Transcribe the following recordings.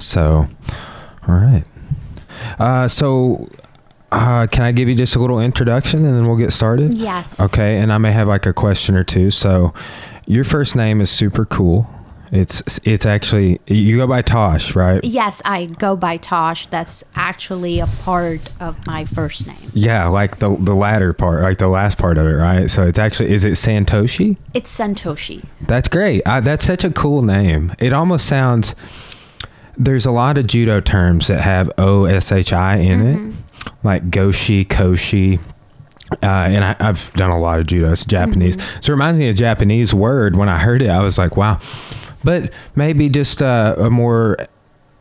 So, all right. Uh, so, uh, can I give you just a little introduction and then we'll get started? Yes. Okay, and I may have like a question or two. So, your first name is super cool. It's it's actually you go by Tosh, right? Yes, I go by Tosh. That's actually a part of my first name. Yeah, like the the latter part, like the last part of it, right? So it's actually is it Santoshi? It's Santoshi. That's great. I, that's such a cool name. It almost sounds. There's a lot of judo terms that have O S H I in it, like Goshi, Koshi. Uh, and I, I've done a lot of judo. It's Japanese. So it reminds me of a Japanese word. When I heard it, I was like, wow. But maybe just uh, a more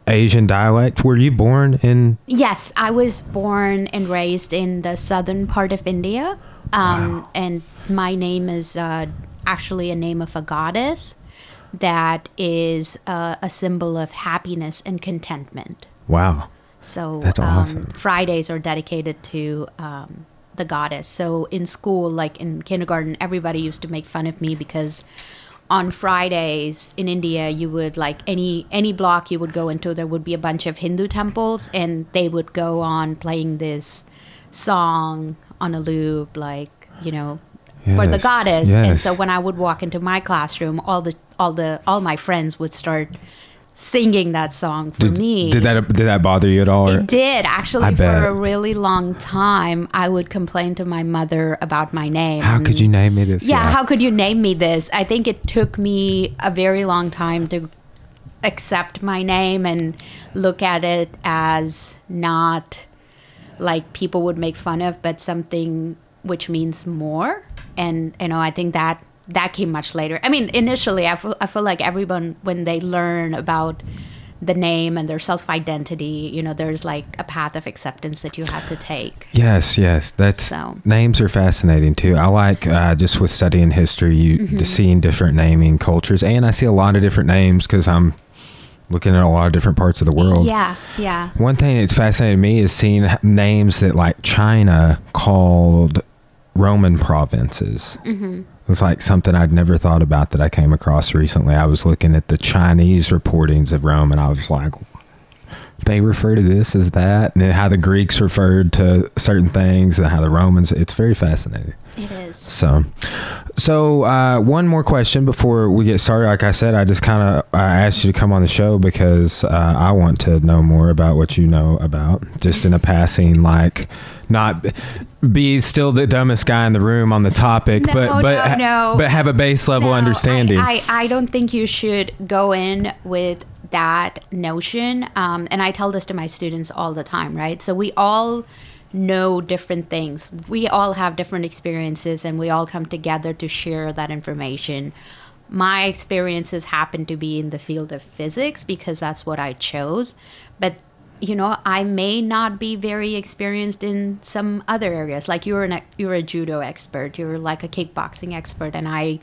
Asian dialect. Were you born in? Yes, I was born and raised in the southern part of India. Um, And my name is uh, actually a name of a goddess that is uh, a symbol of happiness and contentment. Wow. So That's awesome. um, Fridays are dedicated to um, the goddess. So in school, like in kindergarten, everybody used to make fun of me because on Fridays in India, you would like any any block you would go into, there would be a bunch of Hindu temples, and they would go on playing this song on a loop, like you know. For the Yes, goddess, and so when I would walk into my classroom, all the all the all my friends would start singing that song for Did, me. did that did that bother you at all? It did actually I for bet. a really long time. I would complain to my mother about my name. How could you name me this? Yeah, how could you name me this? I think it took me a very long time to accept my name and look at it as not like people would make fun of, but something which means more. And you know, I think that that came much later. I mean, initially, I feel, I feel like everyone when they learn about the name and their self identity, you know, there's like a path of acceptance that you have to take. Yes, yes. That's So. names are fascinating too. I like uh, just with studying history, you Mm-hmm. just seeing different naming cultures, and I see a lot of different names because I'm looking at a lot of different parts of the world. Yeah, yeah. One thing that's fascinated me is seeing names that like China called Roman provinces. Mm-hmm. It's like something I'd never thought about that I came across recently. I was looking at the Chinese reportings of Rome, and I was like, they refer to this as that, and how the Greeks referred to certain things, and how the Romans. It's very fascinating. It is. So, so uh, one more question before we get started. Like I said, I just kind of I asked you to come on the show because uh, I want to know more about what you know about, just in a passing, like not be still the dumbest guy in the room on the topic, No, but but no, no. but have a base level understanding. I, I, I don't think you should go in with that notion. Um, and I tell this to my students all the time, right? So we all know different things. We all have different experiences and we all come together to share that information. My experiences happen to be in the field of physics because that's what I chose. But you know, I may not be very experienced in some other areas. Like you're an you're a judo expert, you're like a kickboxing expert, and I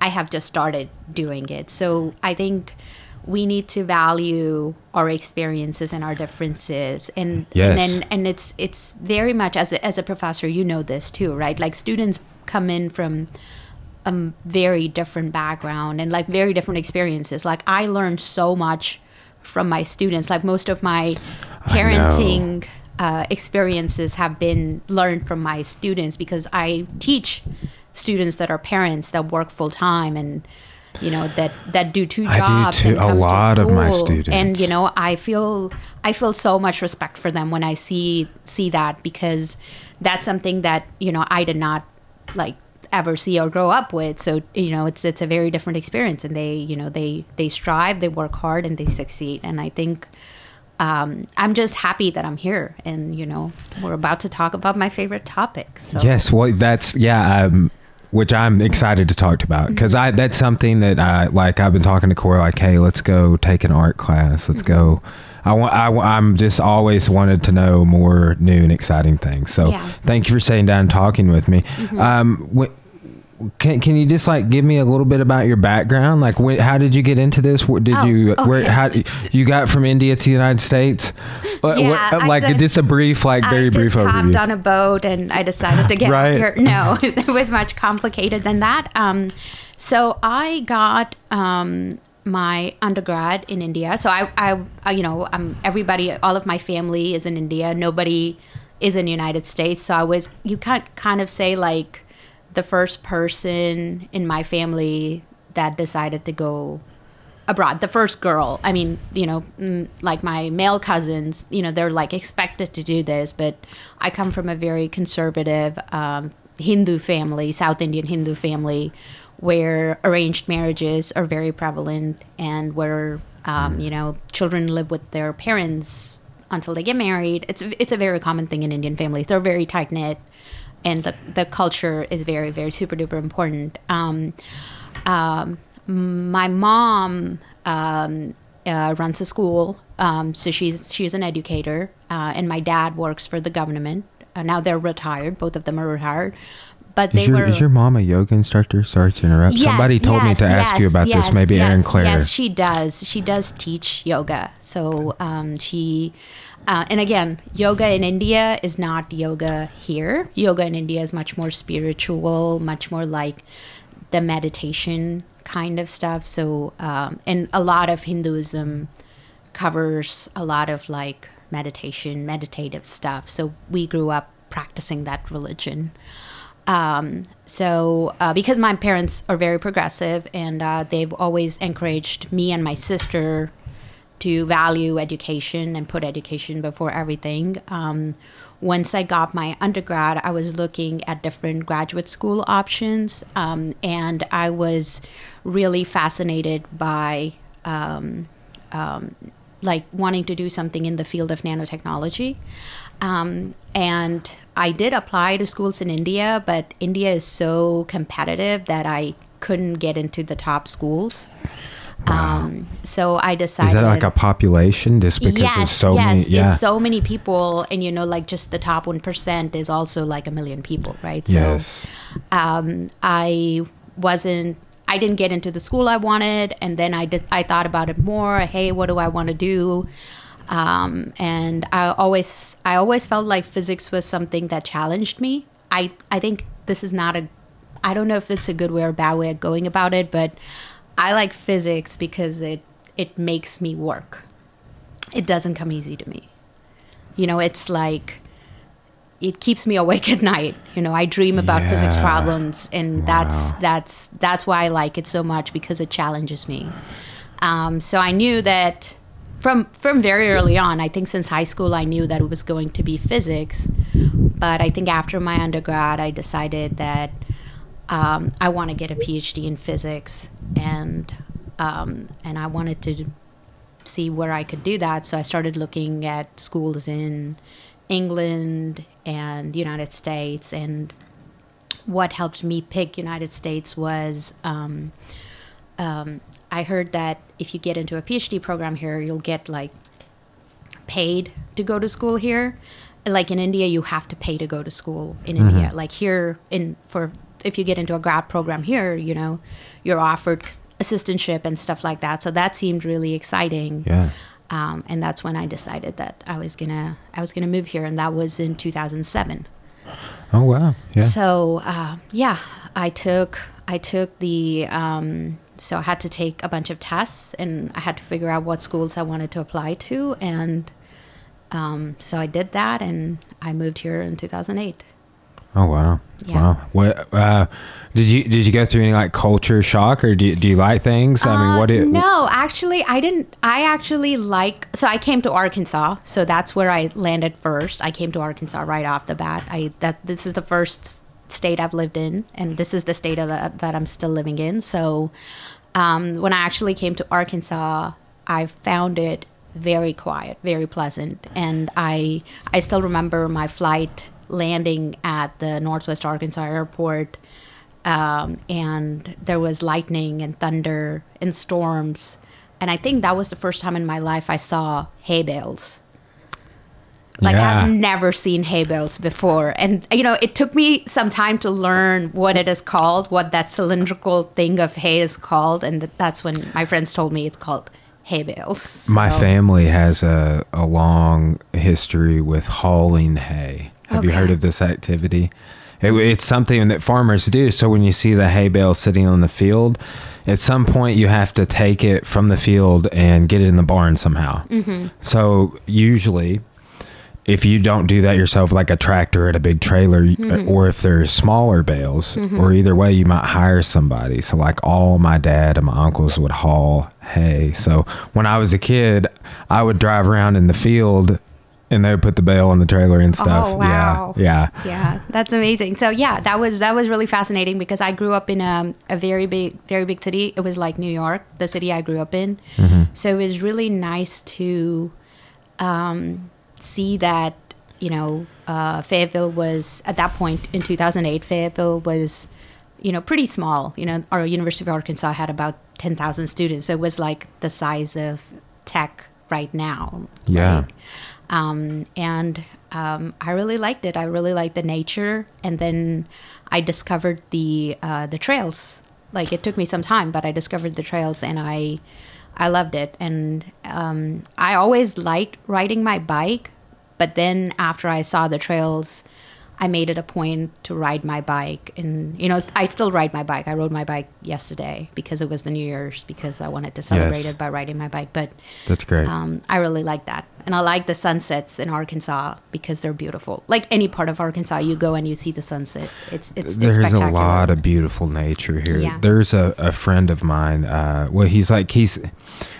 I have just started doing it. So I think we need to value our experiences and our differences, and Yes. and and it's it's very much as a, as a professor, you know this too, right? Like students come in from a very different background and like very different experiences. Like I learned so much from my students. Like most of my parenting uh, experiences have been learned from my students because I teach students that are parents that work full time and you know that that do two I do jobs too. and A lot of my students. and you know I feel I feel so much respect for them when I see see that because that's something that you know I did not like ever see or grow up with so you know it's it's a very different experience and they you know they they strive they work hard and they succeed and I think um, I'm just happy that I'm here and you know we're about to talk about my favorite topics. so Yes, well, that's yeah, um, which I'm excited to talk about because I that's something that I like. I've been talking to Corey like, hey, let's go take an art class. Let's go. I want. I, I'm just always wanted to know more new and exciting things. So Yeah. thank you for sitting down and talking with me. Um, wh- can can you just like give me a little bit about your background? Like, when, how did you get into this? What did Oh, you where how you got from India to the United States? What- Yeah, what- like just- just a brief, like very I brief just hopped overview. on a boat and I decided to get Right. here. No, it was much complicated than that. Um, so I got um, my undergrad in India. So I, I, I you know, I'm everybody, all of my family is in India. Nobody is in the United States. So I was, you can't kind of say like the first person in my family that decided to go abroad. The first girl. I mean, you know, mm, like my male cousins, you know, they're like expected to do this, but I come from a very conservative um, Hindu family, South Indian Hindu family, where arranged marriages are very prevalent and where um, you know children live with their parents until they get married. It's it's a very common thing in Indian families. They're very tight knit, and the the culture is very very super duper important. Um, um, my mom um, uh, runs a school, um, so she's she's an educator, uh, and my dad works for the government. Uh, now they're retired. Both of them are retired. But they Is your, were. is your mom a yoga instructor? Sorry to interrupt. Yes, Somebody told me yes, to ask you about yes, this. Maybe yes, Aaron Claire. Yes, she does. She does teach yoga. So um, she, uh, and again, yoga in India is not yoga here. Yoga in India is much more spiritual, much more like the meditation kind of stuff. So, um, and a lot of Hinduism covers a lot of like meditation, meditative stuff. So we grew up practicing that religion. Um, so, uh, because my parents are very progressive and uh, they've always encouraged me and my sister to value education and put education before everything. Um, once I got my undergrad, I was looking at different graduate school options, um, and I was really fascinated by um, um, like wanting to do something in the field of nanotechnology. Um, and I did apply to schools in India, but India is so competitive that I couldn't get into the top schools. Um, so I decided. Is that like a population? Just because yes, there's so yes, many. Yeah. it's so many people, and you know, like just the top one percent is also like a million people, right? yes. So um, I wasn't. I didn't get into the school I wanted, and then I did. I thought about it more. Hey, what do I want to do? Um, and I always, I always felt like physics was something that challenged me. I, I think this is not a. I don't know if it's a good way or bad way of going about it, but I like physics because it it makes me work. It doesn't come easy to me. You know, it's like it keeps me awake at night. You know, I dream about physics problems, and that's that's that's why I like it so much because it challenges me. Um, so I knew that from from very early on. I think since high school, I knew that it was going to be physics. But I think after my undergrad, I decided that um, I want to get a PhD in physics, and um, and I wanted to see where I could do that. So I started looking at schools in England and United States, and what helped me pick United States was um, um, I heard that if you get into a PhD program here, you'll get like paid to go to school here. Like in India, you have to pay to go to school in India. Like here, in for if you get into a grad program here, you know, you're offered assistantship and stuff like that. So that seemed really exciting. Yeah. Um, and that's when I decided that I was gonna I was gonna move here, and that was in 2007. Oh wow. Yeah. So uh, yeah, I took I took the um, so I had to take a bunch of tests, and I had to figure out what schools I wanted to apply to, and um, so I did that, and I moved here in 2008. Oh wow. Yeah. Wow. What uh, did you did you go through any like culture shock or do you, do you like things? I mean, Uh, what did no, actually, I didn't. I actually like. So I came to Arkansas. So that's where I landed first. I came to Arkansas right off the bat. I that this is the first state I've lived in, and this is the state of the, that I'm still living in. So um, when I actually came to Arkansas, I found it very quiet, very pleasant, and I I still remember my flight landing at the Northwest Arkansas airport um, and there was lightning and thunder and storms. And I think that was the first time in my life I saw hay bales. Like Yeah. I've never seen hay bales before. And you know, it took me some time to learn what it is called, what that cylindrical thing of hay is called, and that's when my friends told me it's called hay bales. My family has a, a long history with hauling hay. Have you heard of this activity? It, it's something that farmers do. So when you see the hay bale sitting on the field, at some point you have to take it from the field and get it in the barn somehow. Mm-hmm. So usually, if you don't do that yourself, like a tractor at a big trailer, Mm-hmm. or if there's smaller bales, or either way, you might hire somebody. So like all my dad and my uncles would haul hay. So when I was a kid, I would drive around in the field. And they would put the bale on the trailer and stuff. Oh, wow. Yeah, yeah. Yeah, that's amazing. So yeah, that was that was really fascinating because I grew up in a, a very big very big city. It was like New York, the city I grew up in. So it was really nice to um, see that you know uh, Fayetteville was at that point in 2008. Fayetteville was you know pretty small. You know, our University of Arkansas had about 10,000 students. So it was like the size of Tech right now. Yeah. right? Um, and um, I really liked it. I really liked the nature, and then I discovered the uh, the trails. Like it took me some time, but I discovered the trails, and I I loved it. And um, I always liked riding my bike, but then after I saw the trails, I made it a point to ride my bike. And you know, I still ride my bike. I rode my bike yesterday because it was the New Year's because I wanted to celebrate Yes. it by riding my bike. But That's great. um, I really like that. And I like the sunsets in Arkansas because they're beautiful. Like any part of Arkansas, you go and you see the sunset. It's it's, it's There's a lot of beautiful nature here. Yeah. There's a, a friend of mine. Uh, well, he's like he's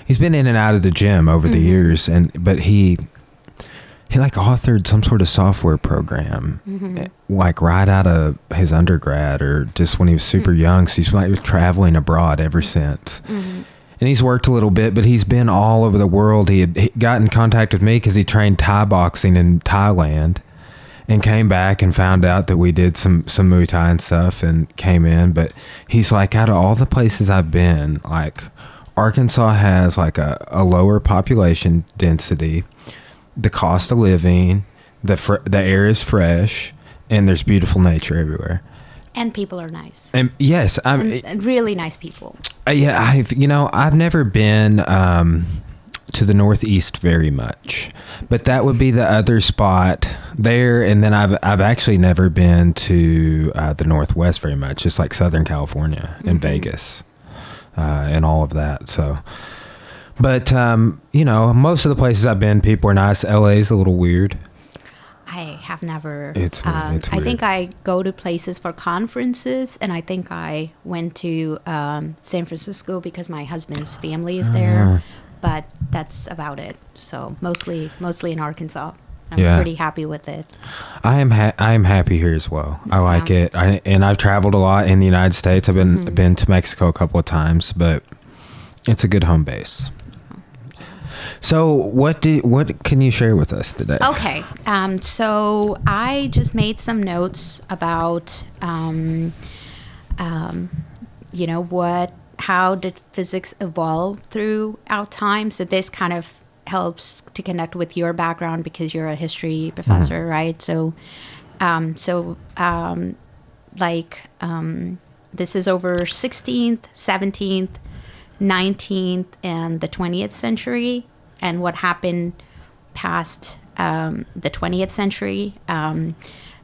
he's been in and out of the gym over Mm-hmm. the years, and but he he like authored some sort of software program, Mm-hmm. eh, like right out of his undergrad or just when he was super Mm-hmm. young. So he's like traveling abroad ever since. Mm-hmm. And he's worked a little bit, but he's been all over the world. He had he got in contact with me because he trained Thai boxing in Thailand and came back and found out that we did some some Muay Thai and stuff and came in. But he's like, out of all the places I've been, like Arkansas has like a, a lower population density, the cost of living, the fr- the air is fresh, and there's beautiful nature everywhere. And people are nice. And yes, I'm And, and really nice people. uh, yeah, I've you know I've never been um, to the Northeast very much, but that would be the other spot there. And then I've I've actually never been to uh, the Northwest very much, just like Southern California and Vegas, uh, and all of that. So, but um, you know, most of the places I've been, people are nice. LA's a little weird. I have never. It's weird, um, it's I think. I go to places for conferences, and I think I went to um, San Francisco because my husband's family is there. Uh-huh. But that's about it. So mostly, mostly in Arkansas. I'm Yeah. pretty happy with it. I am ha- I am happy here as well. I like it. I, and I've traveled a lot in the United States. I've been Mhm. been to Mexico a couple of times, but it's a good home base. So, what do what can you share with us today? Okay. Um, so I just made some notes about, um, um, you know, what, how did physics evolve throughout time? So this kind of helps to connect with your background because you're a history professor, right? So, um, so, um, like, um, this is over 16th, 17th, 19th, and the 20th century, and what happened past um, the 20th century. Um,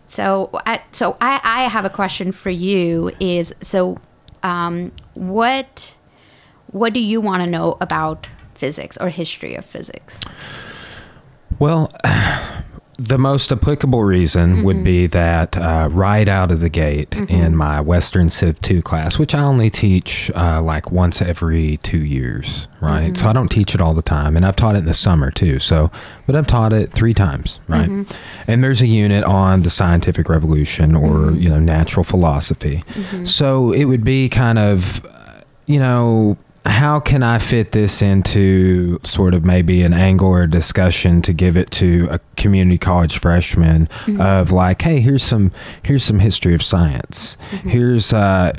so, I, so I, I have a question for you. Is so, um, what what do you want to know about physics or history of physics? Well, the most applicable reason would Mm-hmm. be that uh, right out of the gate in my Western Civ 2 class, which I only teach uh, like once every two years, right? Mm-hmm. So I don't teach it all the time. And I've taught it in the summer too. So, but I've taught it three times, right? Mm-hmm. And there's a unit on the scientific revolution or, Mm-hmm. you know, natural philosophy. So it would be kind of, you know, how can I fit this into sort of maybe an angle or a discussion to give it to a community college freshman mm-hmm. of like, hey, here's some here's some history of science. Mm-hmm. Here's uh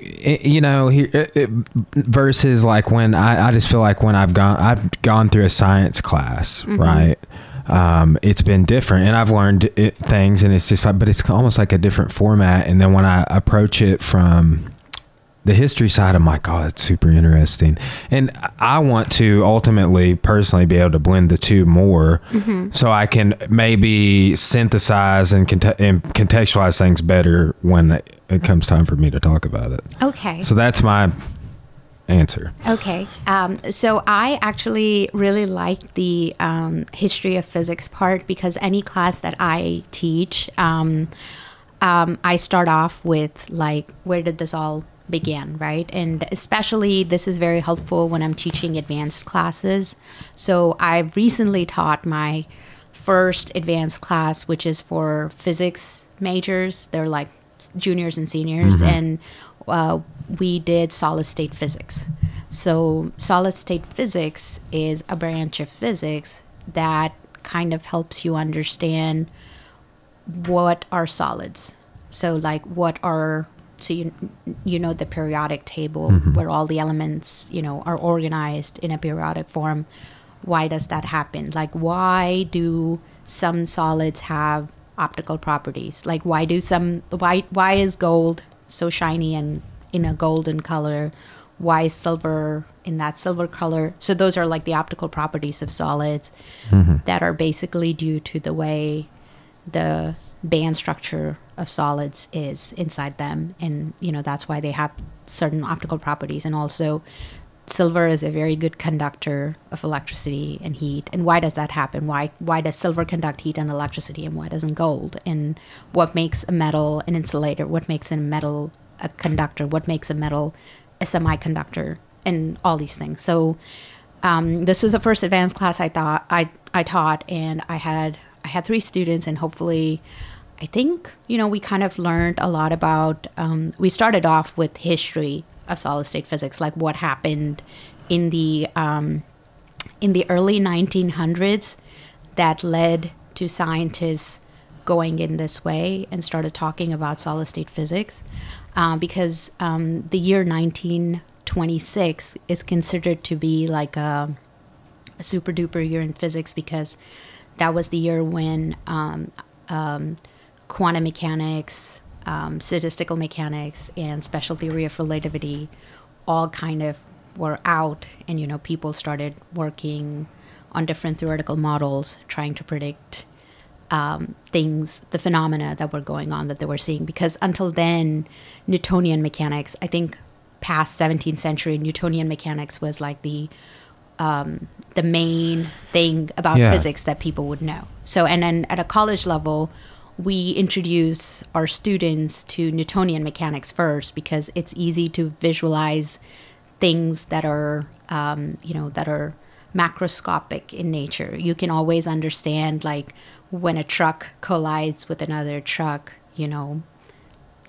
you know here it, it- versus like when I, I just feel like when I've gone I've gone through a science class mm-hmm. right? Um, it's been different and I've learned it, things and it's just like but it's almost like a different format. And then when I approach it from the history side, I'm like, oh, it's super interesting, and I want to ultimately, personally, be able to blend the two more, Mm-hmm. so I can maybe synthesize and, conte- and contextualize things better when it comes time for me to talk about it. Okay. So that's my answer. Okay. Um, so I actually really like the um, history of physics part because any class that I teach, um, um, I start off with like, where did this all begin, right? And especially this is very helpful when I'm teaching advanced classes. So I've recently taught my first advanced class, which is for physics majors. They're like juniors and seniors, and uh, we did solid state physics. So, solid state physics is a branch of physics that kind of helps you understand what are solids. So, like, what are so you you know the periodic table mm-hmm. where all the elements you know are organized in a periodic form. Why does that happen? Like, why do some solids have optical properties? Like, why do some why why is gold so shiny and in a golden color? Why is silver in that silver color? So those are like the optical properties of solids mm-hmm. that are basically due to the way the band structure of solids is inside them. And you know that's why they have certain optical properties. And also silver is a very good conductor of electricity and heat. And why does that happen? Why why does silver conduct heat and electricity and why doesn't gold? And what makes a metal an insulator? What makes a metal a conductor? What makes a metal a semiconductor? And all these things. So um, this was the first advanced class I thought I, I taught. And I had I had three students and hopefully I think you know we kind of learned a lot about um, we started off with history of solid state physics like what happened in the um, in the early 1900s that led to scientists going in this way and started talking about solid state physics uh, because um, the year 1926 is considered to be like a, a super duper year in physics because that was the year when um, um, quantum mechanics, um, statistical mechanics, and special theory of relativity all kind of were out, and you know people started working on different theoretical models trying to predict um, things, the phenomena that were going on that they were seeing. Because until then, Newtonian mechanics, I think, past 17th century, Newtonian mechanics was like the um, the main thing about Yeah. physics that people would know. So, and then at a college level, we introduce our students to Newtonian mechanics first because it's easy to visualize things that are, um, you know, that are macroscopic in nature. You can always understand, like, when a truck collides with another truck, you know,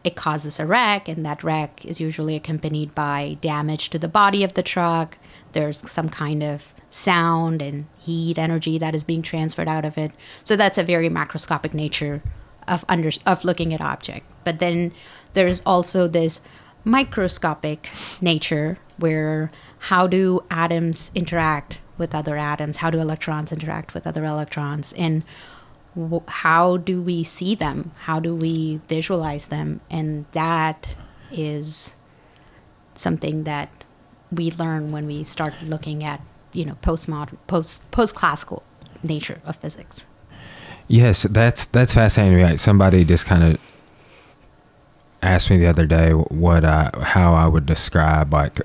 it causes a wreck, and that wreck is usually accompanied by damage to the body of the truck. There's some kind of sound and heat energy that is being transferred out of it. So that's a very macroscopic nature of under of looking at object. But then there's also this microscopic nature where how do atoms interact with other atoms? How do electrons interact with other electrons? And wh- how do we see them? How do we visualize them? And that is something that we learn when we start looking at, you know, postmodern, post post classical nature of physics. Yes, that's that's fascinating. Like somebody just kind of asked me the other day what I, how I would describe like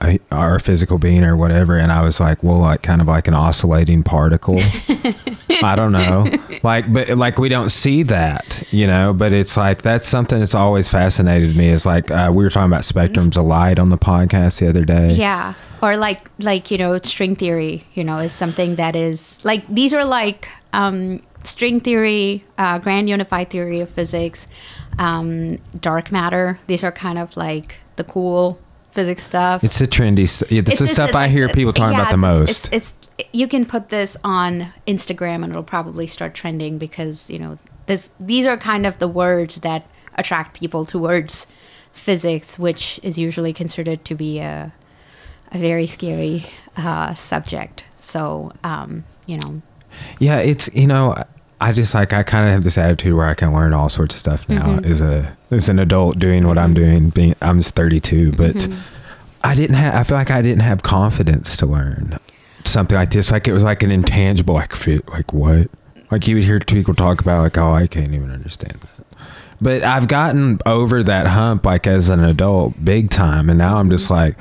a, our physical being or whatever, and I was like, well, like kind of like an oscillating particle. I don't know, like, but like we don't see that, you know. But it's like that's something that's always fascinated me. Is like uh, we were talking about spectrums of light on the podcast the other day. Yeah. Or like like, you know, string theory, you know, is something that is like these are like um string theory, uh, grand unified theory of physics, um, dark matter. These are kind of like the cool physics stuff. It's the trendy. St- yeah, that's the stuff I hear people talking yeah, about the it's- most. It's, it's you can put this on Instagram and it'll probably start trending because you know this these are kind of the words that attract people towards physics, which is usually considered to be a a very scary uh, subject. So um, you know, Yeah, it's you know, I just like I kind of have this attitude where I can learn all sorts of stuff now Mhm. as a as an adult doing what I'm doing. Being I'm just 32, but Mhm. I didn't have. I feel like I didn't have confidence to learn something like this. Like it was like an intangible. Like fit. Like what? Like you would hear people talk about. Like oh, I can't even understand that. But I've gotten over that hump. Like as an adult, big time, and now I'm just like.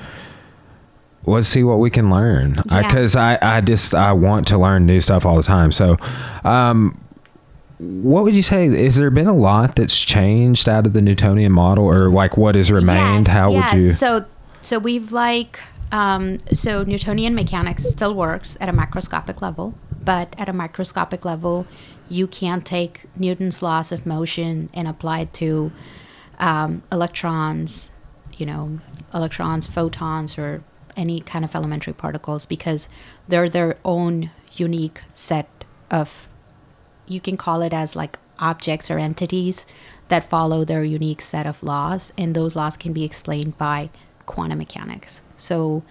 Let's see what we can learn Yeah. because I, I just I want to learn new stuff all the time. So, um, what would you say? Is there been a lot that's changed out of the Newtonian model, or like what has remained? Yes, How yes. would you? So, so we've like, um, so Newtonian mechanics still works at a macroscopic level, but at a microscopic level, you can't take Newton's laws of motion and apply it to um, electrons, you know, electrons, photons, or any kind of elementary particles because they're their own unique set of you can call it as like objects or entities that follow their unique set of laws and those laws can be explained by quantum mechanics. So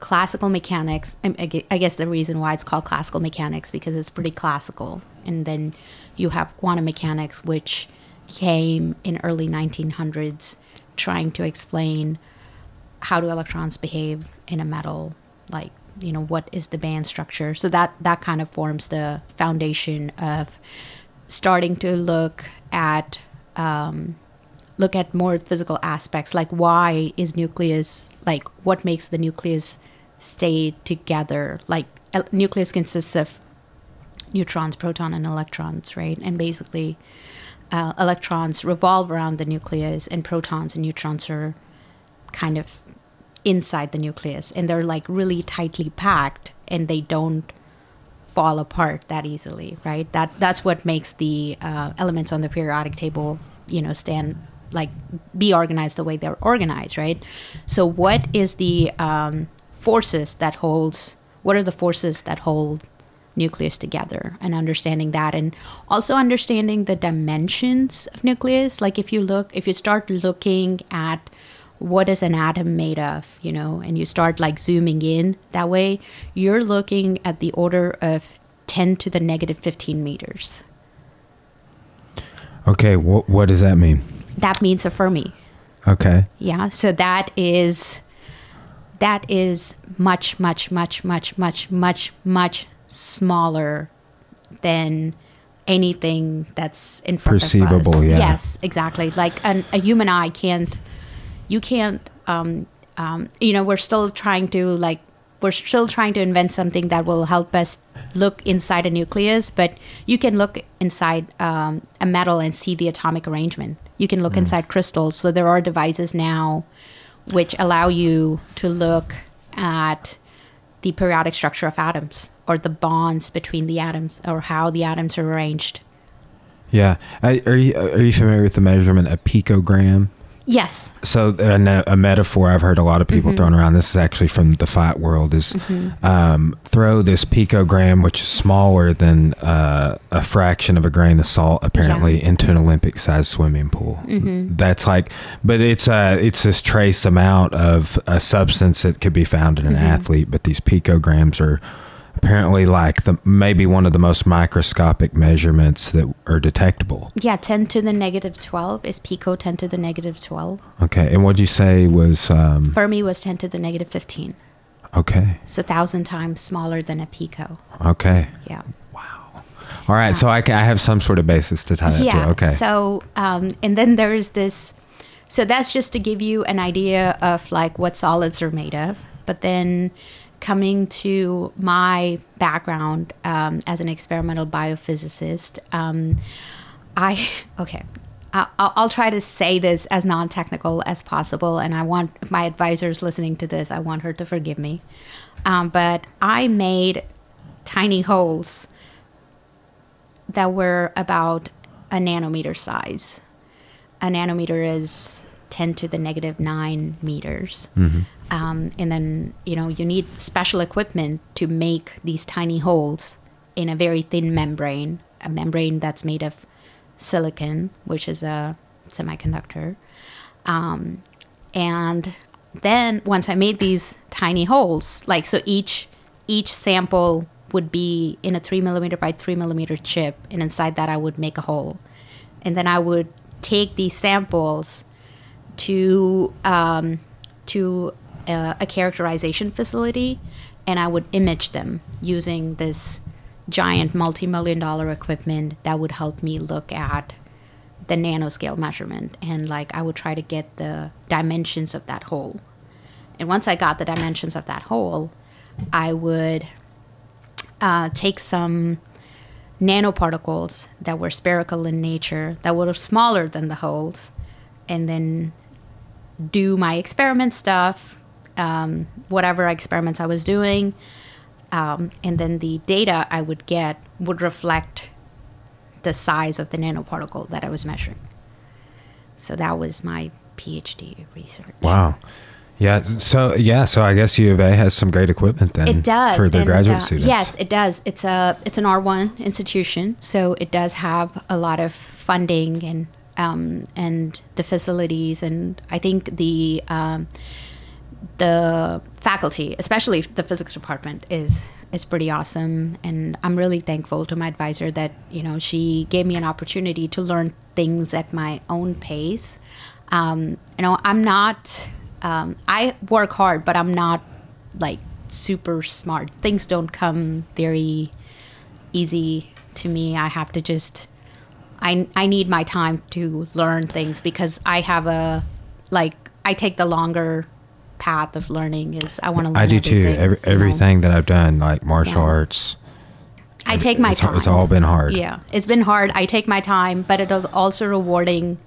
classical mechanics I- I gue- i guess the reason why it's called classical mechanics because it's pretty classical. And then you have quantum mechanics which came in early 1900s trying to explain how do electrons behave in a metal like you know what is the band structure. So that that kind of forms the foundation of starting to look at um, look at more physical aspects like why is nucleus like what makes the nucleus stay together? Like nucleus consists of neutrons proton and electrons right? And basically uh, electrons revolve around the nucleus and protons and neutrons are kind of inside the nucleus and they're like really tightly packed and they don't fall apart that easily right? That that's what makes the uh, elements on the periodic table you know stand like be organized the way they're organized right? So what is the um, forces that holds what are the forces that hold nucleus together and understanding that and also understanding the dimensions of nucleus? Like if you look if you start looking at what is an atom made of you know and you start like zooming in that way you're looking at the order of 10 to the negative 15 meters Okay, what what does that mean? that means a fermi Okay. yeah so that is that is much much much much much much much smaller than anything that's in front of Perceivable, us yeah. yes exactly like an, a human eye can't you can't um, um, you know we're still trying to like we're still trying to invent something that will help us look inside a nucleus but you can look inside um, a metal and see the atomic arrangement you can look inside crystals so there are devices now which allow you to look at the periodic structure of atoms or the bonds between the atoms or how the atoms are arranged Yeah. I, are you are you familiar with the measurement a picogram? Yes So a, a metaphor I've heard a lot of people throwing around. This is actually from the flat world. Is um, throw this picogram, which is smaller than uh, a fraction of a grain of salt, apparently, Yeah. into an Olympic-sized swimming pool. That's like, but it's uh, it's this trace amount of a substance that could be found in an athlete. But these picograms are apparently like the maybe one of the most microscopic measurements that are detectable. yeah 10 to the negative 12 is pico 10 to the negative 12 Okay, and what'd you say was um, fermi was 10 to the negative 15 okay? it's a thousand times smaller than a pico Okay. yeah Wow. All right. So I, can, I have some sort of basis to tie that yeah to. Okay. so um, and then there's this so that's just to give you an idea of like what solids are made of but then coming to my background um, as an experimental biophysicist um, i okay I- I'll, try to say this as non-technical as possible and i want my advisors listening to this i want her to forgive me um, but i made tiny holes that were about a nanometer size. A nanometer is 10 to the negative 9 meters. Um, and then, you know, you need special equipment to make these tiny holes in a very thin membrane, a membrane that's made of silicon, which is a semiconductor. Um, and then once I made these tiny holes, like so each each sample would be in a three millimeter by three millimeter chip, and inside that I would make a hole, and then I would take these samples to um, to a, a characterization facility, and I would image them using this giant multi-million dollar equipment that would help me look at the nanoscale measurement and like i would try to get the dimensions of that hole. And once i got the dimensions of that hole i would uh, take some nanoparticles that were spherical in nature that were smaller than the holes and then do my experiment stuff um, whatever experiments i was doing um, and then the data i would get would reflect the size of the nanoparticle that i was measuring so that was my phd research Wow. Yeah. So yeah. So I guess U of A has some great equipment then. It does for their and, graduate uh, students. Yes, it does. It's a it's an R one institution, so it does have a lot of funding and um, and the facilities, and I think the um, the faculty, especially the physics department, is is pretty awesome, and I'm really thankful to my advisor that you know she gave me an opportunity to learn things at my own pace. Um, you know, I'm not. Um, I work hard, but I'm not like super smart. Things don't come very easy to me. I have to just. I I need my time to learn things because I have a like I take the longer path of learning is I want to learn I do too. everything, Every, you know. that I've done, like martial Yeah. arts, I take my it's, time. it's all been hard. Yeah, it's been hard. I take my time, but it is also rewarding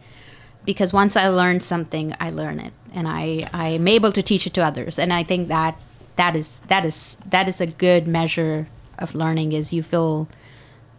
because once I learn something, I learn it, and I I'm able to teach it to others. And I think that that is that is that is a good measure of learning. Is you feel,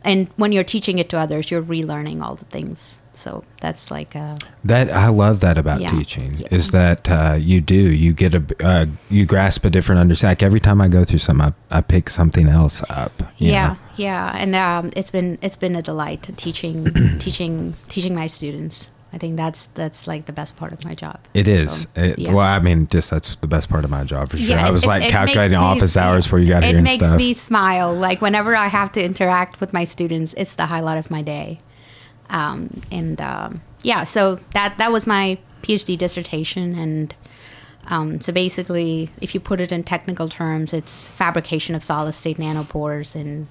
and when you're teaching it to others, you're relearning all the things. So that's like a That I love that about Yeah. teaching Yeah. is that uh, you do you get a uh, you grasp a different understanding. Like every time I go through something, I, I pick something else up. you yeah know? yeah and um, it's been it's been a delight teaching teaching teaching my students i think that's that's like the best part of my job It is. So, It- yeah. Well, I mean, just that's the best part of my job for sure. Yeah, I was it- like it calculating makes me- office hours for you got it here and stuff. It makes stuff. me smile like whenever i have to interact with my students it's the highlight of my day um, and um, yeah so that that was my phd dissertation and um, so basically if you put it in technical terms it's fabrication of solid state nanopores and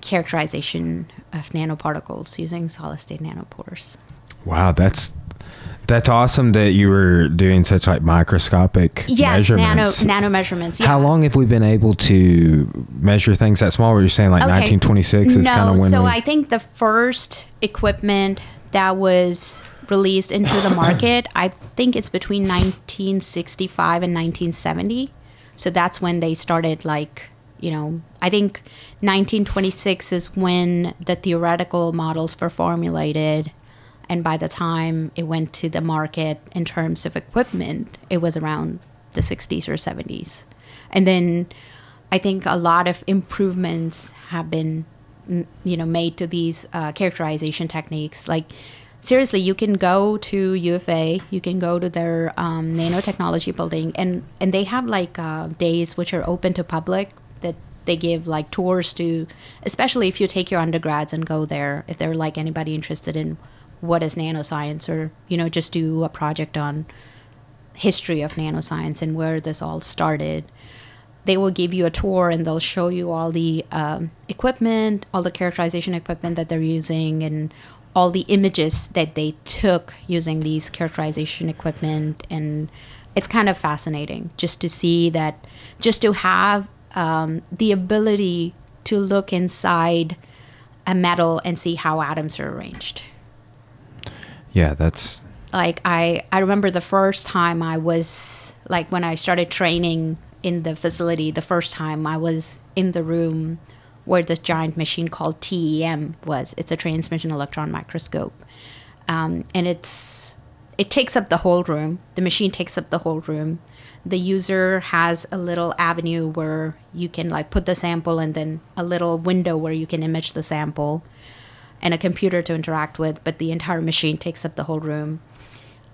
characterization of nanoparticles using solid state nanopores wow, that's that's awesome that you were doing such like microscopic yes nano measurements. nano measurements yeah. How long have we been able to measure things that small? Were you saying like Okay. 1926 is no, kind of when so we, I think the first equipment that was released into the market, I think it's between 1965 and 1970. So that's when they started like, you know, I think 1926 is when the theoretical models were formulated and by the time it went to the market in terms of equipment, it was around the 60s or 70s. And then I think a lot of improvements have been, you know, made to these uh, characterization techniques. Like, seriously, you can go to U of A, you can go to their um, nanotechnology building, and and they have like uh, days which are open to public that they give like tours to, especially if you take your undergrads and go there. If they're like anybody interested in what is nanoscience, or you know, just do a project on history of nanoscience and where this all started they will give you a tour and they'll show you all the um, equipment, all the characterization equipment that they're using, and all the images that they took using these characterization equipment. And it's kind of fascinating just to see that, just to have um, the ability to look inside a metal and see how atoms are arranged yeah, that's like I I remember the first time I was like when I started training in the facility the first time I was in the room where this giant machine called TEM was. It's a transmission electron microscope. Um, and it's it takes up the whole room. The machine takes up the whole room. The user has a little avenue where you can like put the sample and then a little window where you can image the sample and a computer to interact with, but the entire machine takes up the whole room.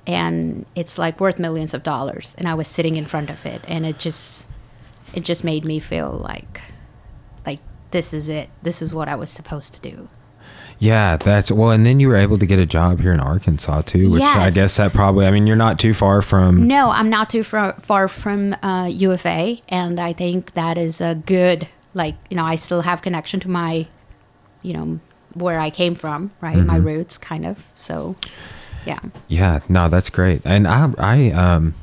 And it's like worth millions of dollars. And I was sitting in front of it and it just it just made me feel like like this is it. This is what I was supposed to do. Yeah, that's well, and then you were able to get a job here in Arkansas too, which I guess that probably. I mean, you're not too far from. No, I'm not too far, far from uh, U of A, and I think that is a good. Like you know, I still have connection to my, you know, where I came from, right? My Mm-hmm. roots, kind of. So, yeah. Yeah, no, that's great, and I, I, um,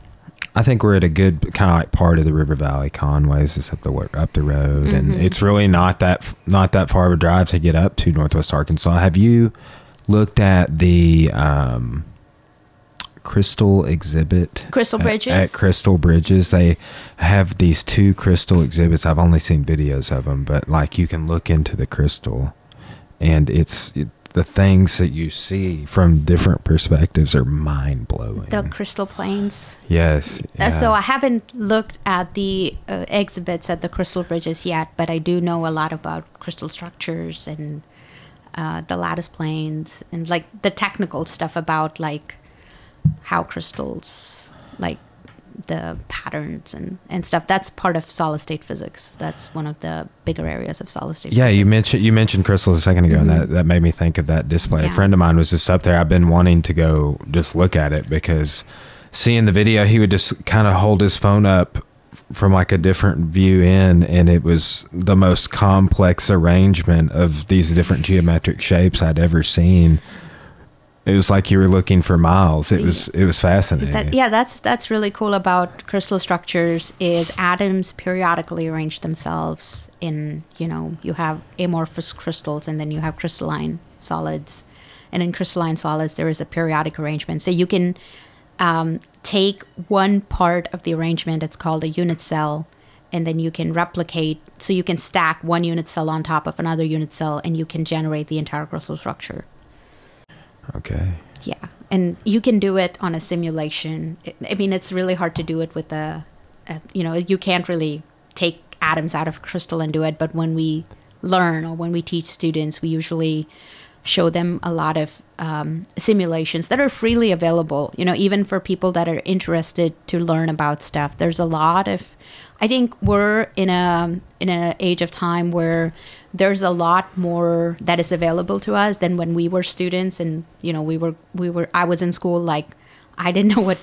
I think we're at a good kind of like part of the River Valley. Conway's is up the up the road, and Mm-hmm. it's really not that not that far of a drive to get up to Northwest Arkansas. Have you looked at the um, crystal exhibit? Crystal at- Bridges? at Crystal Bridges. They have these two crystal exhibits. I've only seen videos of them, but like you can look into the crystal, and it's it, the things that you see from different perspectives are mind blowing. The crystal plains. yes. Uh, so. I haven't looked at the uh, exhibits at the crystal bridges yet, but I do know a lot about crystal structures and uh, the lattice planes and like the technical stuff about like how crystals like the patterns and, and stuff. That's part of solid state physics. That's one of the bigger areas of solid state Yeah, physics. you mentioned you mentioned crystals a second ago, and that, mm-hmm. that made me think of that display. A friend of mine was just up there. I've been wanting to go just look at it because seeing the video, he would just kind of hold his phone up from like a different view in, and it was the most complex arrangement of these different geometric shapes I'd ever seen. It was like you were looking for miles. It was it was fascinating. That, yeah, that's that's really cool about crystal structures is atoms periodically arrange themselves in, you know, you have amorphous crystals and then you have crystalline solids. And in crystalline solids there is a periodic arrangement. So you can um, take one part of the arrangement, it's called a unit cell, and then you can replicate so you can stack one unit cell on top of another unit cell and you can generate the entire crystal structure. Okay. Yeah, and you can do it on a simulation. I- mean, it's really hard to do it with a, a, you know, you can't really take atoms out of crystal and do it. But when we learn or when we teach students, we usually show them a lot of um, simulations that are freely available. You know, even for people that are interested to learn about stuff. There's a lot of. I think we're in a in an age of time where there's a lot more that is available to us than when we were students and you know we were we were I was in school like I didn't know what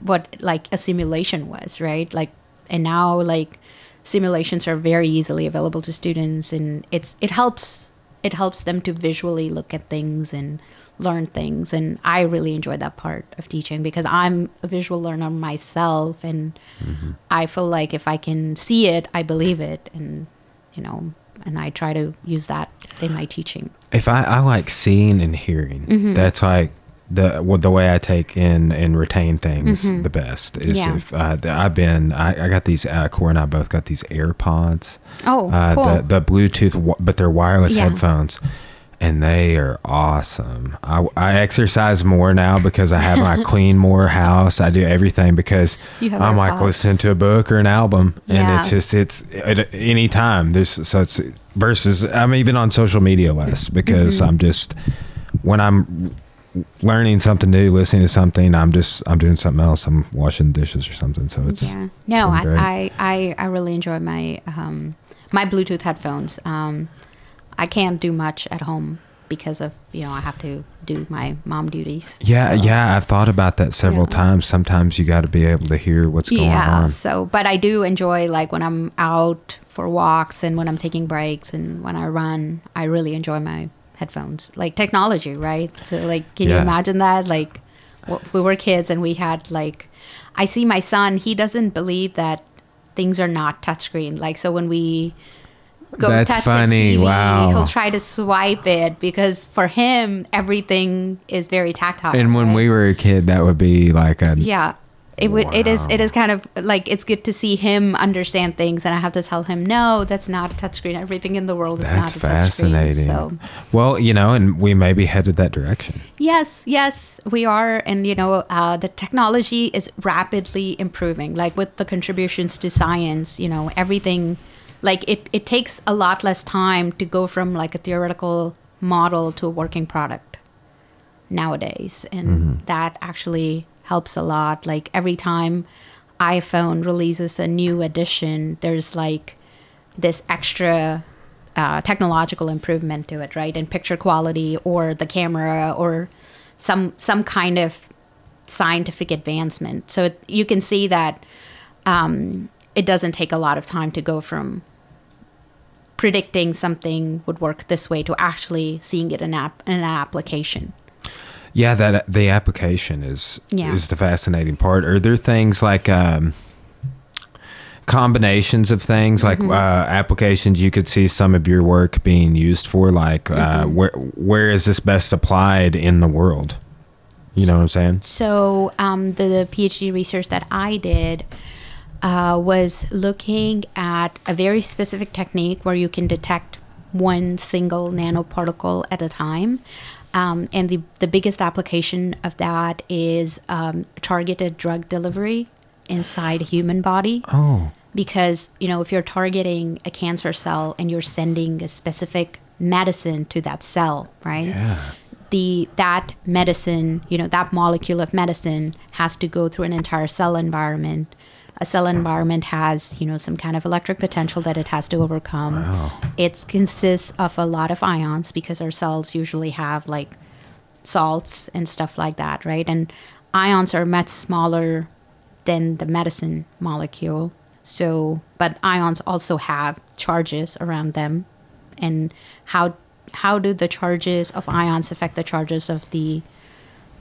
what like a simulation was right? Like and now like simulations are very easily available to students and it's it helps it helps them to visually look at things and learn things. And I really enjoy that part of teaching because I'm a visual learner myself and mm-hmm. I feel like if I can see it I believe it and you know and I try to use that in my teaching if I, I like seeing and hearing Mm-hmm. that's like the well, the way i take in and retain things the best is Mm-hmm. Yeah. if uh, the- i've been I, I got these uh, Cora and i both got these airpods oh uh, cool the, the bluetooth but they're wireless Yeah. headphones and they are awesome. I, I exercise more now because I have my clean more house. I do everything because I'm like AirPods. listening to a book or an album, and Yeah. it's just it's at any time. There's so it's versus I'm even on social media less because Mm-hmm. I'm just when I'm learning something new, listening to something, I'm just I'm doing something else. I'm washing dishes or something. So it's yeah no been great. I, I i i really enjoy my um my bluetooth headphones um i can't do much at home because of you know i have to do my mom duties Yeah, So- yeah, I've thought about that several Yeah. times. Sometimes you got to be able to hear what's going yeah on. Yeah, so but i do enjoy like when i'm out for walks and when i'm taking breaks and when i run i really enjoy my headphones like technology right so like can you imagine that like we were kids and we had like i see my son he doesn't believe that things are not touchscreen like so when we go That's touch funny. a TV, Wow. he'll try to swipe it because for him everything is very tactile And when right? we were a kid, that would be like a yeah it would it is it Wow. is kind of like it's good to see him understand things and i have to tell him no that's not a touchscreen everything in the world is That's not a touchscreen fascinating. so Well, you know, and we may be headed that direction. yes yes we are and you know uh, the technology is rapidly improving like with the contributions to science you know everything like it, it takes a lot less time to go from like a theoretical model to a working product nowadays and that actually helps a lot like every time iphone releases a new edition there's like this extra uh, technological improvement to it, right? In picture quality or the camera or some some kind of scientific advancement. So it, you can see that um, it doesn't take a lot of time to go from predicting something would work this way to actually seeing it in, app, in an application. Yeah, that the application is Yeah. is the fascinating part. Are there things like um, combinations of things, like Mm-hmm. uh, applications you could see some of your work being used for? Like, uh, Mm-hmm. where where is this best applied in the world? You know what I'm saying? So um, the, the PhD research that I did uh, was looking at a very specific technique where you can detect one single nanoparticle at a time. Um, and the, the biggest application of that is um, targeted drug delivery inside a human body Oh, because you know if you're targeting a cancer cell and you're sending a specific medicine to that cell right yeah. the that medicine you know that molecule of medicine has to go through an entire cell environment a cell environment has you know some kind of electric potential that it has to overcome. Wow. it consists of a lot of ions because our cells usually have like salts and stuff like that right? And ions are much smaller than the medicine molecule. So but ions also have charges around them. And how how do the charges of ions affect the charges of the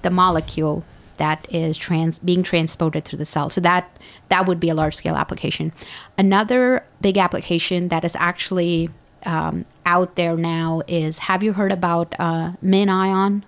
the molecule that is trans being transported through the cell. So that that would be a large scale application. Another big application that is actually um, out there now is have you heard about uh, MinIon?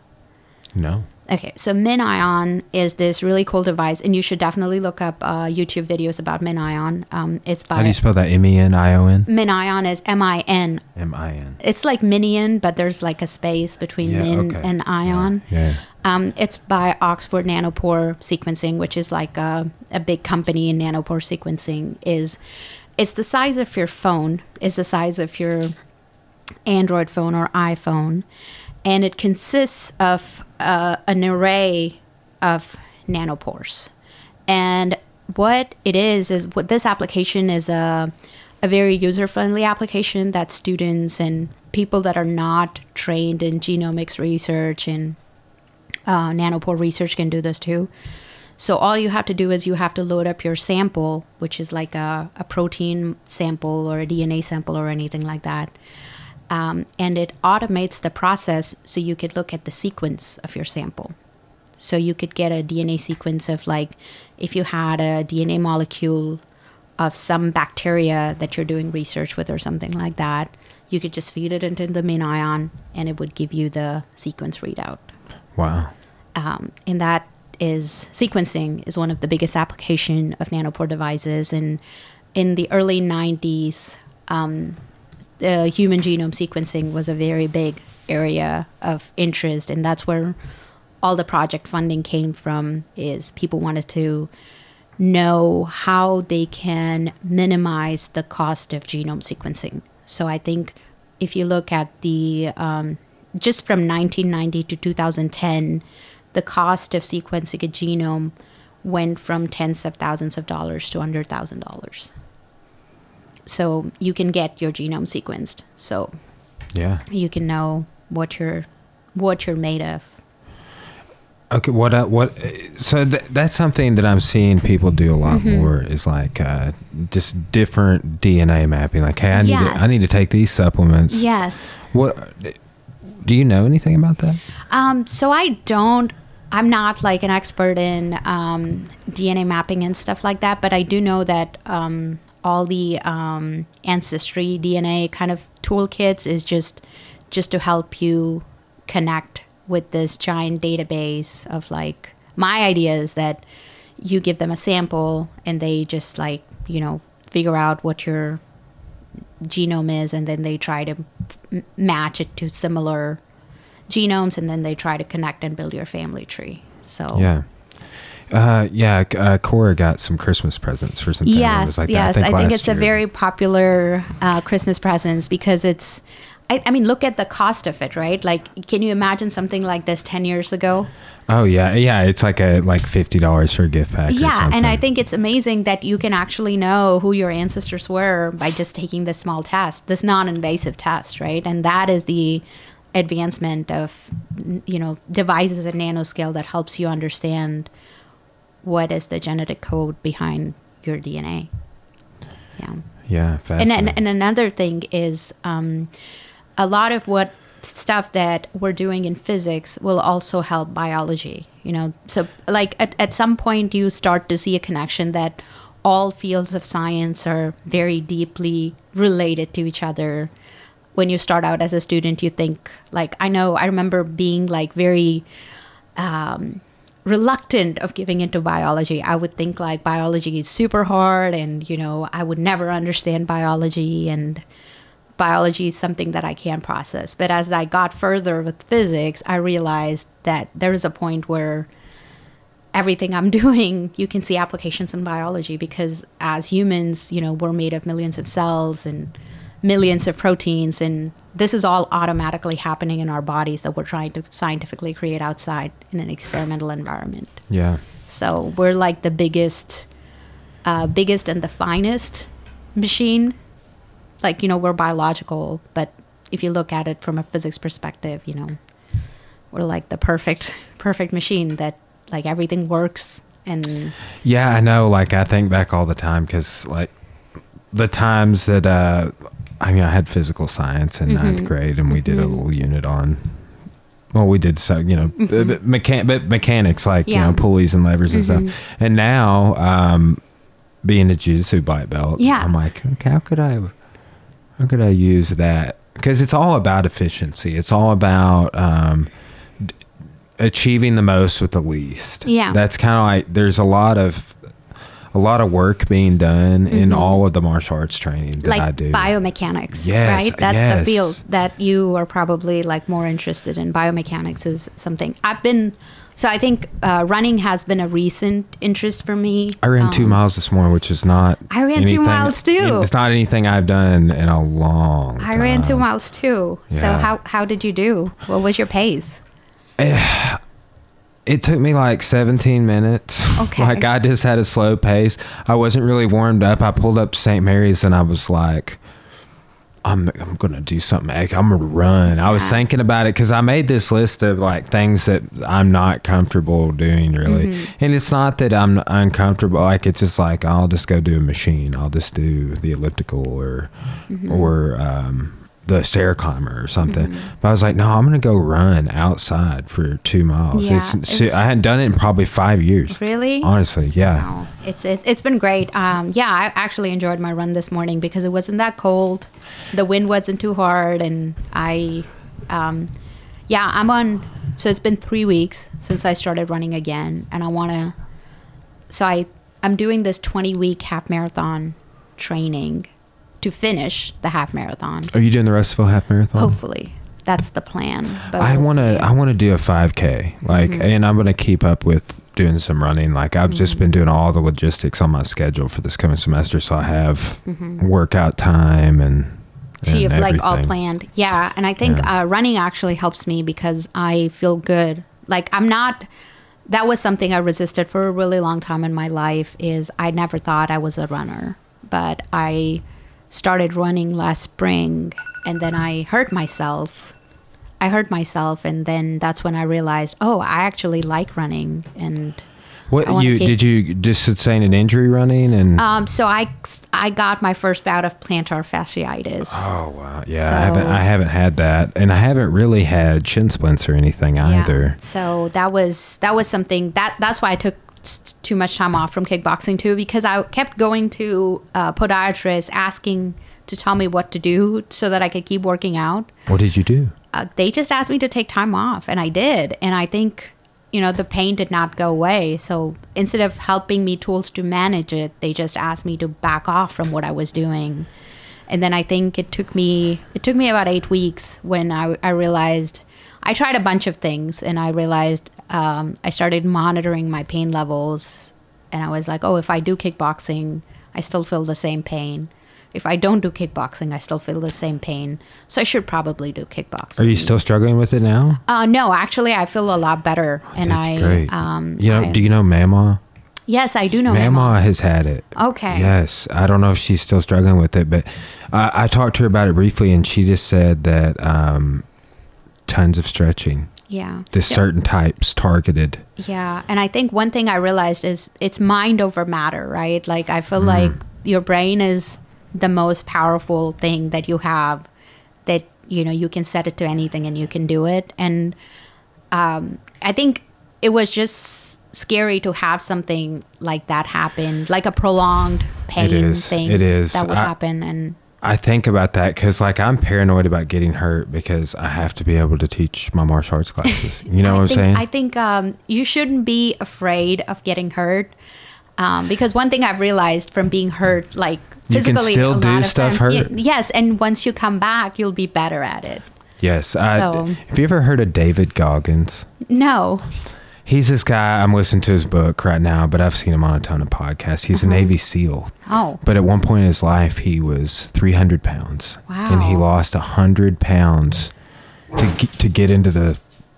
No. Okay, so MinIon is this really cool device, and you should definitely look up uh, YouTube videos about MinIon. Um, it's by How do you spell that? M E N I O N. MinIon is M I N. M I N. It's like Minion, but there's like a space between Yeah. Min okay. and Ion. Yeah. Um, it's by Oxford Nanopore Sequencing, which is like a, a big company in nanopore sequencing. Is it's the size of your phone, is the size of your Android phone or iPhone, and it consists of uh, an array of nanopores. And what it is is what this application is a a very user friendly application that students and people that are not trained in genomics research and uh, nanopore research can do this too. So all you have to do is you have to load up your sample, which is like a, a protein sample or a DNA sample or anything like that. Um, and it automates the process so you could look at the sequence of your sample. So you could get a DNA sequence of like if you had a DNA molecule of some bacteria that you're doing research with or something like that, you could just feed it into the MinIon and it would give you the sequence readout Wow. um, and that is sequencing is one of the biggest application of nanopore devices. And in the early 90s um, the human genome sequencing was a very big area of interest. And that's where all the project funding came from is people wanted to know how they can minimize the cost of genome sequencing. So i think if you look at the um, just from 1990 to 2010 the cost of sequencing a genome went from tens of thousands of dollars to under thousand dollars so you can get your genome sequenced so Yeah. you can know what you're what you're made of Okay, what uh, what? So th- that's something that I'm seeing people do a lot Mm-hmm. more is like uh, just different DNA mapping. Like, hey, I need Yes. to I need to take these supplements. yes What? Do you know anything about that? Um, so I don't. I'm not like an expert in um, DNA mapping and stuff like that, but I do know that um, all the um, ancestry DNA kind of toolkits is just just to help you connect with this giant database of like my idea is that you give them a sample and they just like you know figure out what your genome is and then they try to m- match it to similar genomes and then they try to connect and build your family tree so Yeah. Uh, yeah, uh, Cora got some Christmas presents for some yes like yes i think last it's a very popular uh, christmas presents because it's I, I mean, look at the cost of it, right? Like, can you imagine something like this 10 years ago? Oh yeah, yeah. It's like a like fifty dollars for a gift pack. or Yeah, and I think it's amazing that you can actually know who your ancestors were by just taking this small test, this non-invasive test, right? And that is the advancement of you know devices at nanoscale that helps you understand what is the genetic code behind your DNA. Yeah. yeah, And, and and another thing is um, a lot of what stuff that we're doing in physics will also help biology. You know, so like at at some point you start to see a connection that all fields of science are very deeply related to each other. When you start out as a student, you think like I know. I remember being like very um, reluctant of giving into biology. I would think like biology is super hard and, you know, I would never understand biology and biology is something that I can't process. But as I got further with physics, I realized that there is a point where everything I'm doing, you can see applications in biology because as humans, you know, we're made of millions of cells and millions of proteins and this is all automatically happening in our bodies that we're trying to scientifically create outside in an experimental environment. yeah, So we're like the biggest, uh, biggest and the finest machine. Like you know, we're biological, but if you look at it from a physics perspective, you know, we're like the perfect, perfect machine that like everything works and yeah. I know. Like I think back all the time because like the times that uh, I mean, I had physical science in ninth Mhm. grade, and we did a Mhm. little unit on. Well, we did so you know, Mhm. but mechan- but mechanics like you know pulleys and levers and stuff. And now, um, being a jiu-jitsu black belt, Yeah. I'm like, okay, how could I, how could I use that? Because it's all about efficiency. It's all about um, d- achieving the most with the least. Yeah. that's kind of like there's a lot of a lot of work being done in Mhm. all of the martial arts training that I do. biomechanics, Yes, right? That's yes. the field that you are probably like more interested in. Biomechanics is something I've been. So I think uh, running has been a recent interest for me. I ran two Um, miles this morning, which is not. I ran two miles, too. It's not anything I've done in a long. I ran two miles too. So how how did you do? What was your pace? It took me like 17 minutes. Okay. like I just had a slow pace. I wasn't really warmed up. I pulled up to St. Mary's and I was like, I'm, I'm going to do something. I'm going to run. I was Yeah. thinking about it because I made this list of like things that I'm not comfortable doing really. Mm-hmm. And it's not that I'm uncomfortable. Like it's just like, I'll just go do a machine. I'll just do the elliptical or, Mm-hmm. or, um, the stair climber or something. Mm-hmm. But I was like, no, I'm going to go run outside for two miles. Yeah, it's, it's- I hadn't done it in probably five years. Really? Honestly, yeah. Wow. It's it, it's been great. Um, yeah, I actually enjoyed my run this morning because it wasn't that cold, the wind wasn't too hard, and I, um, yeah, I'm on. So it's been three weeks since I started running again, and I want to. So I I'm doing this 20 week half marathon training to finish the half marathon. Are you doing the rest of Russellville half marathon? Hopefully, that's the plan. But I want to. I want to do a 5K. Like, Mhm. and I'm going to keep up with doing some running. Like, I've just Mhm. been doing all the logistics on my schedule for this coming semester, so I have Mhm. workout time and. So you have like all planned. Yeah. And I think Yeah. uh, running actually helps me because I feel good. Like I'm not, that was something I resisted for a really long time in my life is I never thought I was a runner, but I started running last spring and then I hurt myself. I hurt myself and then that's when I realized, oh, I actually like running and What you keep- did you just sustain an injury running and? um so I I got my first bout of plantar fasciitis. oh wow, yeah. I haven't. I haven't had that, and I haven't really had shin splints or anything either. So that was that was something that that's why I took t- too much time off from kickboxing too because I kept going to uh, podiatrists asking to tell me what to do so that I could keep working out. What did you do? Uh, they just asked me to take time off, and I did. And I think you know the pain did not go away. So instead of helping me tools to manage it, they just asked me to back off from what I was doing. And then I think it took me it took me about eight weeks when I, I realized I tried a bunch of things and I realized um, I started monitoring my pain levels and I was like, oh, if I do kickboxing, I still feel the same pain. if I don't do kickboxing, I still feel the same pain. So I should probably do kickboxing. Are you still struggling with it now? Uh, no, actually, I feel a lot better, and That's I. great. Um, you know, I- do you know Mama? Yes, I do know. Mama Mama. has had it. Okay. Yes, I don't know if she's still struggling with it, but I, I talked to her about it briefly, and she just said that um, tons of stretching, Yeah. Yeah. certain types targeted. Yeah, and I think one thing I realized is it's mind over matter, right? Like I Mm. feel like your brain is the most powerful thing that you have that you know you can set it to anything and you can do it and um, I think it was just scary to have something like that happen, like a prolonged pain is. thing It is. that would I- happen and I think about that because, like, I'm paranoid about getting hurt because I have to be able to teach my martial arts classes. You know I what I'm saying? I think um, you shouldn't be afraid of getting hurt. Um, because one thing I've realized from being hurt, like You can physically, still a do stuff times, hurt? ye- yes, and once you come back, you'll be better at it. yes. I, So- have you ever heard of David Goggins? No, He's this guy. I'm listening to his book right now, but I've seen him on a ton of podcasts. He's a uh-huh. Navy SEAL. oh, But at one point in his life, he was 300 pounds. Wow. And he lost 100 pounds to get, to get into the.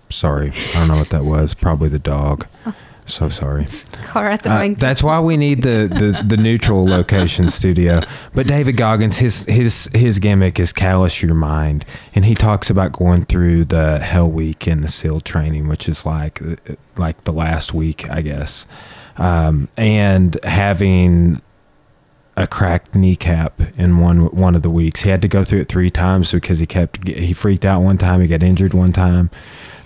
Sorry, I don't know what that was. Probably the dog. Oh. So sorry. Cora Uh, throwing. that's why we need the, the, the neutral location studio. But David Goggins, his his his gimmick is callous your mind, and he talks about going through the Hell Week and the SEAL training, which is like like the last week, I guess, um, and having a cracked kneecap in one one of the weeks. He had to go through it three times because he kept he freaked out one time, he got injured one time,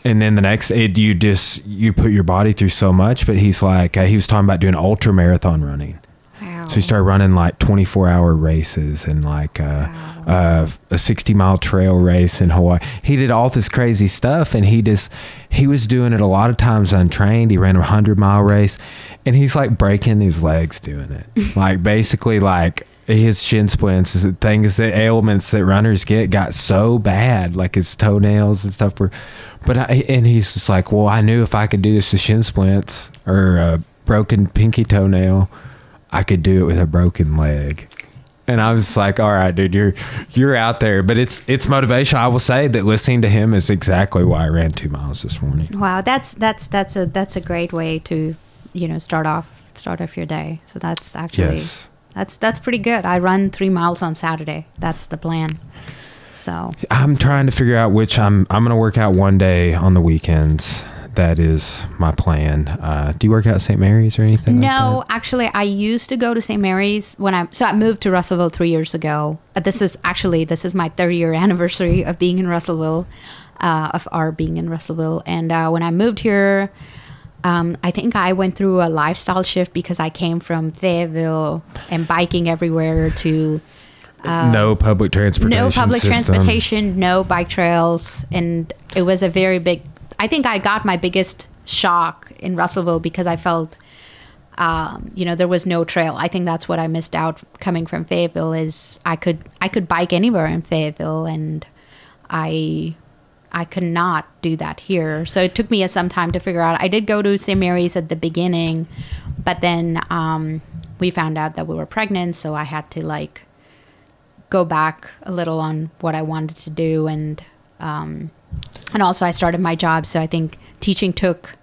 and then the next it, you just you put your body through so much. But he's like uh, he was talking about doing ultra marathon running. wow. So he started running like 24 hour races and like uh, uh, a 60 mile trail race in Hawaii. He did all this crazy stuff and he just, he was doing it a lot of times untrained. He ran a 100 mile race and he's like breaking his legs doing it. like basically, like his shin splints, the things that ailments that runners get got so bad, like his toenails and stuff were. But I, and he's just like, well, I knew if I could do this with shin splints or a broken pinky toenail, I could do it with a broken leg. And I was like, all right, dude, you're you're out there. But it's it's motivation. I will say that listening to him is exactly why I ran two miles this morning. wow, that's that's that's a that's a great way to, you know, start off start off your day. So that's actually Yes. That's that's pretty good. I run three miles on Saturday. That's the plan. So I'm trying to figure out which I'm I'm gonna work out one day on the weekends. That is my plan. Uh, do you work out at St. Mary's or anything? No, like actually, I used to go to St. Mary's when I so I moved to Russellville three years ago. This is actually this is my third year anniversary of being in Russellville, uh, of our being in Russellville. And uh, when I moved here, um, I think I went through a lifestyle shift because I came from Fayetteville and biking everywhere to that? no public transportation. no public system. transportation, no bike trails, and it was a very big. I think I got my biggest shock in Russellville because I felt, um, you know, there was no trail. I think that's what I missed out coming from Fayetteville is I could I could bike anywhere in Fayetteville, and I I could not do that here. So it took me some time to figure out. I did go to St. Mary's at the beginning, but then um, we found out that we were pregnant, so I had to like go back a little on what I wanted to do and um, and also I started my job so I think teaching took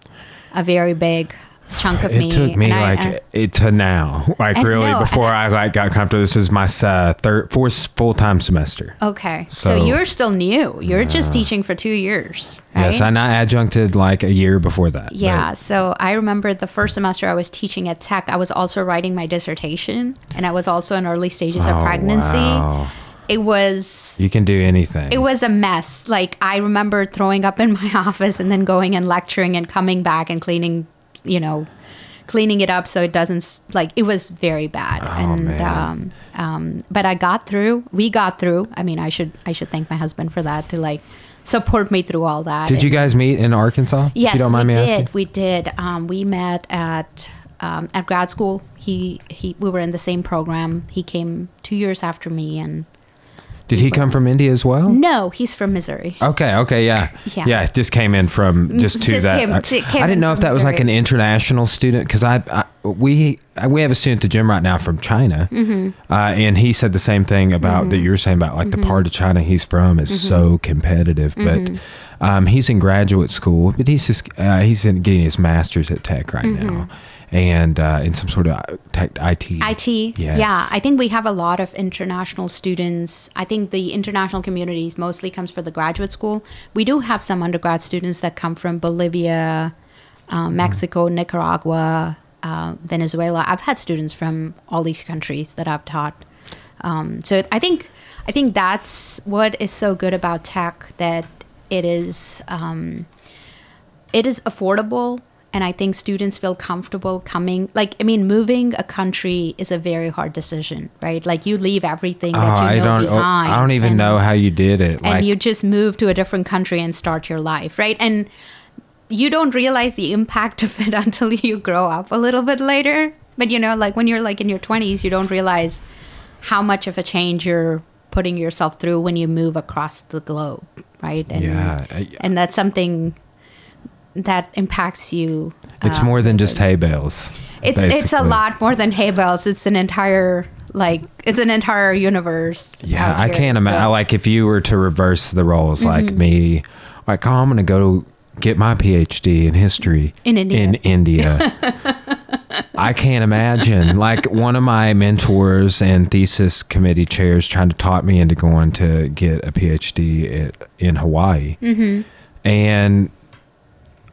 a very big chunk of It me took me and I- like and- it to now, like really before I like got comfortable. This is my uh, third, fourth full time semester. okay so, So- you're still new you're just teaching for two years right? Yes, and I adjuncted like a year before that. yeah but- so I remember the first semester I was teaching at Tech I was also writing my dissertation and I was also in early stages of Oh, pregnancy wow. it was You can do anything. it was a mess. Like I remember throwing up in my office and then going and lecturing and coming back and cleaning, you know, cleaning it up so it doesn't like it was very bad. and man. um um but I got through. We got through. I mean, I should I should thank my husband for that to like support me through all that. Did you guys meet in Arkansas? Yes, you don't mind we me did. asking. We did. Um, we met at um, at grad school. He he. We were in the same program. He came two years after me, and Did he come from India as well? No, he's from Missouri. Okay, okay, yeah. Yeah. Yeah, just came in from just to Just that. came- I, came I didn't know if that was like an international student because I, I we we have a student at the gym right now from China, Mm-hmm. uh, and he said the same thing about that you were saying about like the part of China he's from is Mm-hmm. so competitive, but. Um, he's in graduate school, but he's just uh, he's in getting his master's at Tech right Mm-hmm. now, and uh, in some sort of tech IT. IT. Yes. Yeah, I think we have a lot of international students. I think the international communities mostly comes for the graduate school. We do have some undergrad students that come from Bolivia, uh, Mexico, Nicaragua, uh, Venezuela. I've had students from all these countries that I've taught. Um, so I think I think that's what is so good about tech that it is um, it is affordable and i think students feel comfortable coming like i mean moving a country is a very hard decision right like you leave everything Oh, that you know don't. oh, behind I don't even and- know how you did it. and like, you just move to a different country and start your life right and you don't realize the impact of it until you grow up a little bit later but you know like when you're like in your 20s you don't realize how much of a change you're putting yourself through when you move across the globe right and Yeah, and that's something that impacts you It's uh, more than just hay bales. it's it's a lot more than hay bales it's an entire like it's an entire universe Yeah, I can't imagine. so- Mm-hmm. Like if you were to reverse the roles, like me, like oh, I'm to go get my PhD in history In India. In India. I can't imagine. Like one of my mentors and thesis committee chairs trying to talk me into going to get a PhD at, in Hawaii, mm-hmm. and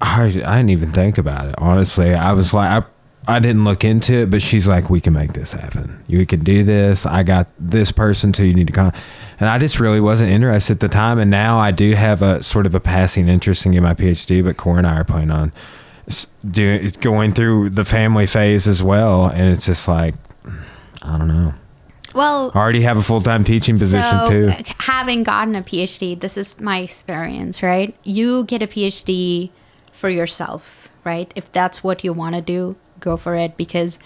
I I didn't even think about it. Honestly, I was like, I, I didn't look into it, but she's like, we can make this happen. You can do this. I got this person, so you need to come. And I just really wasn't interested at the time. And now I do have a sort of a passing interest in getting my PhD, but Cora and I are planning on doing going through the family phase as well. And it's just like, I don't know. well I already have a full time teaching position so, too. uh, having gotten a PhD, this is my experience, right? You get a PhD for yourself, right? If that's what you want to do, go for it because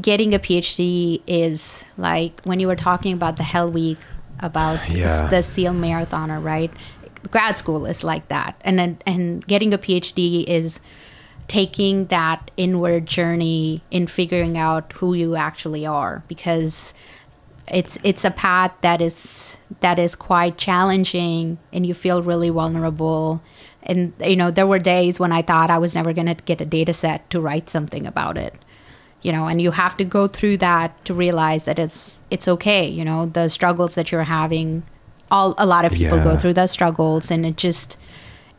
getting a PhD is like when you were talking about the Hell Week about Yeah. the SEAL marathoner, right? Grad school is like that. And then and getting a PhD is taking that inward journey in figuring out who you actually are because it's it's a path that is that is quite challenging and you feel really vulnerable and you know there were days when i thought i was never going to get a data set to write something about it you know and you have to go through that to realize that it's it's okay you know the struggles that you're having all a lot of people go through those struggles and it just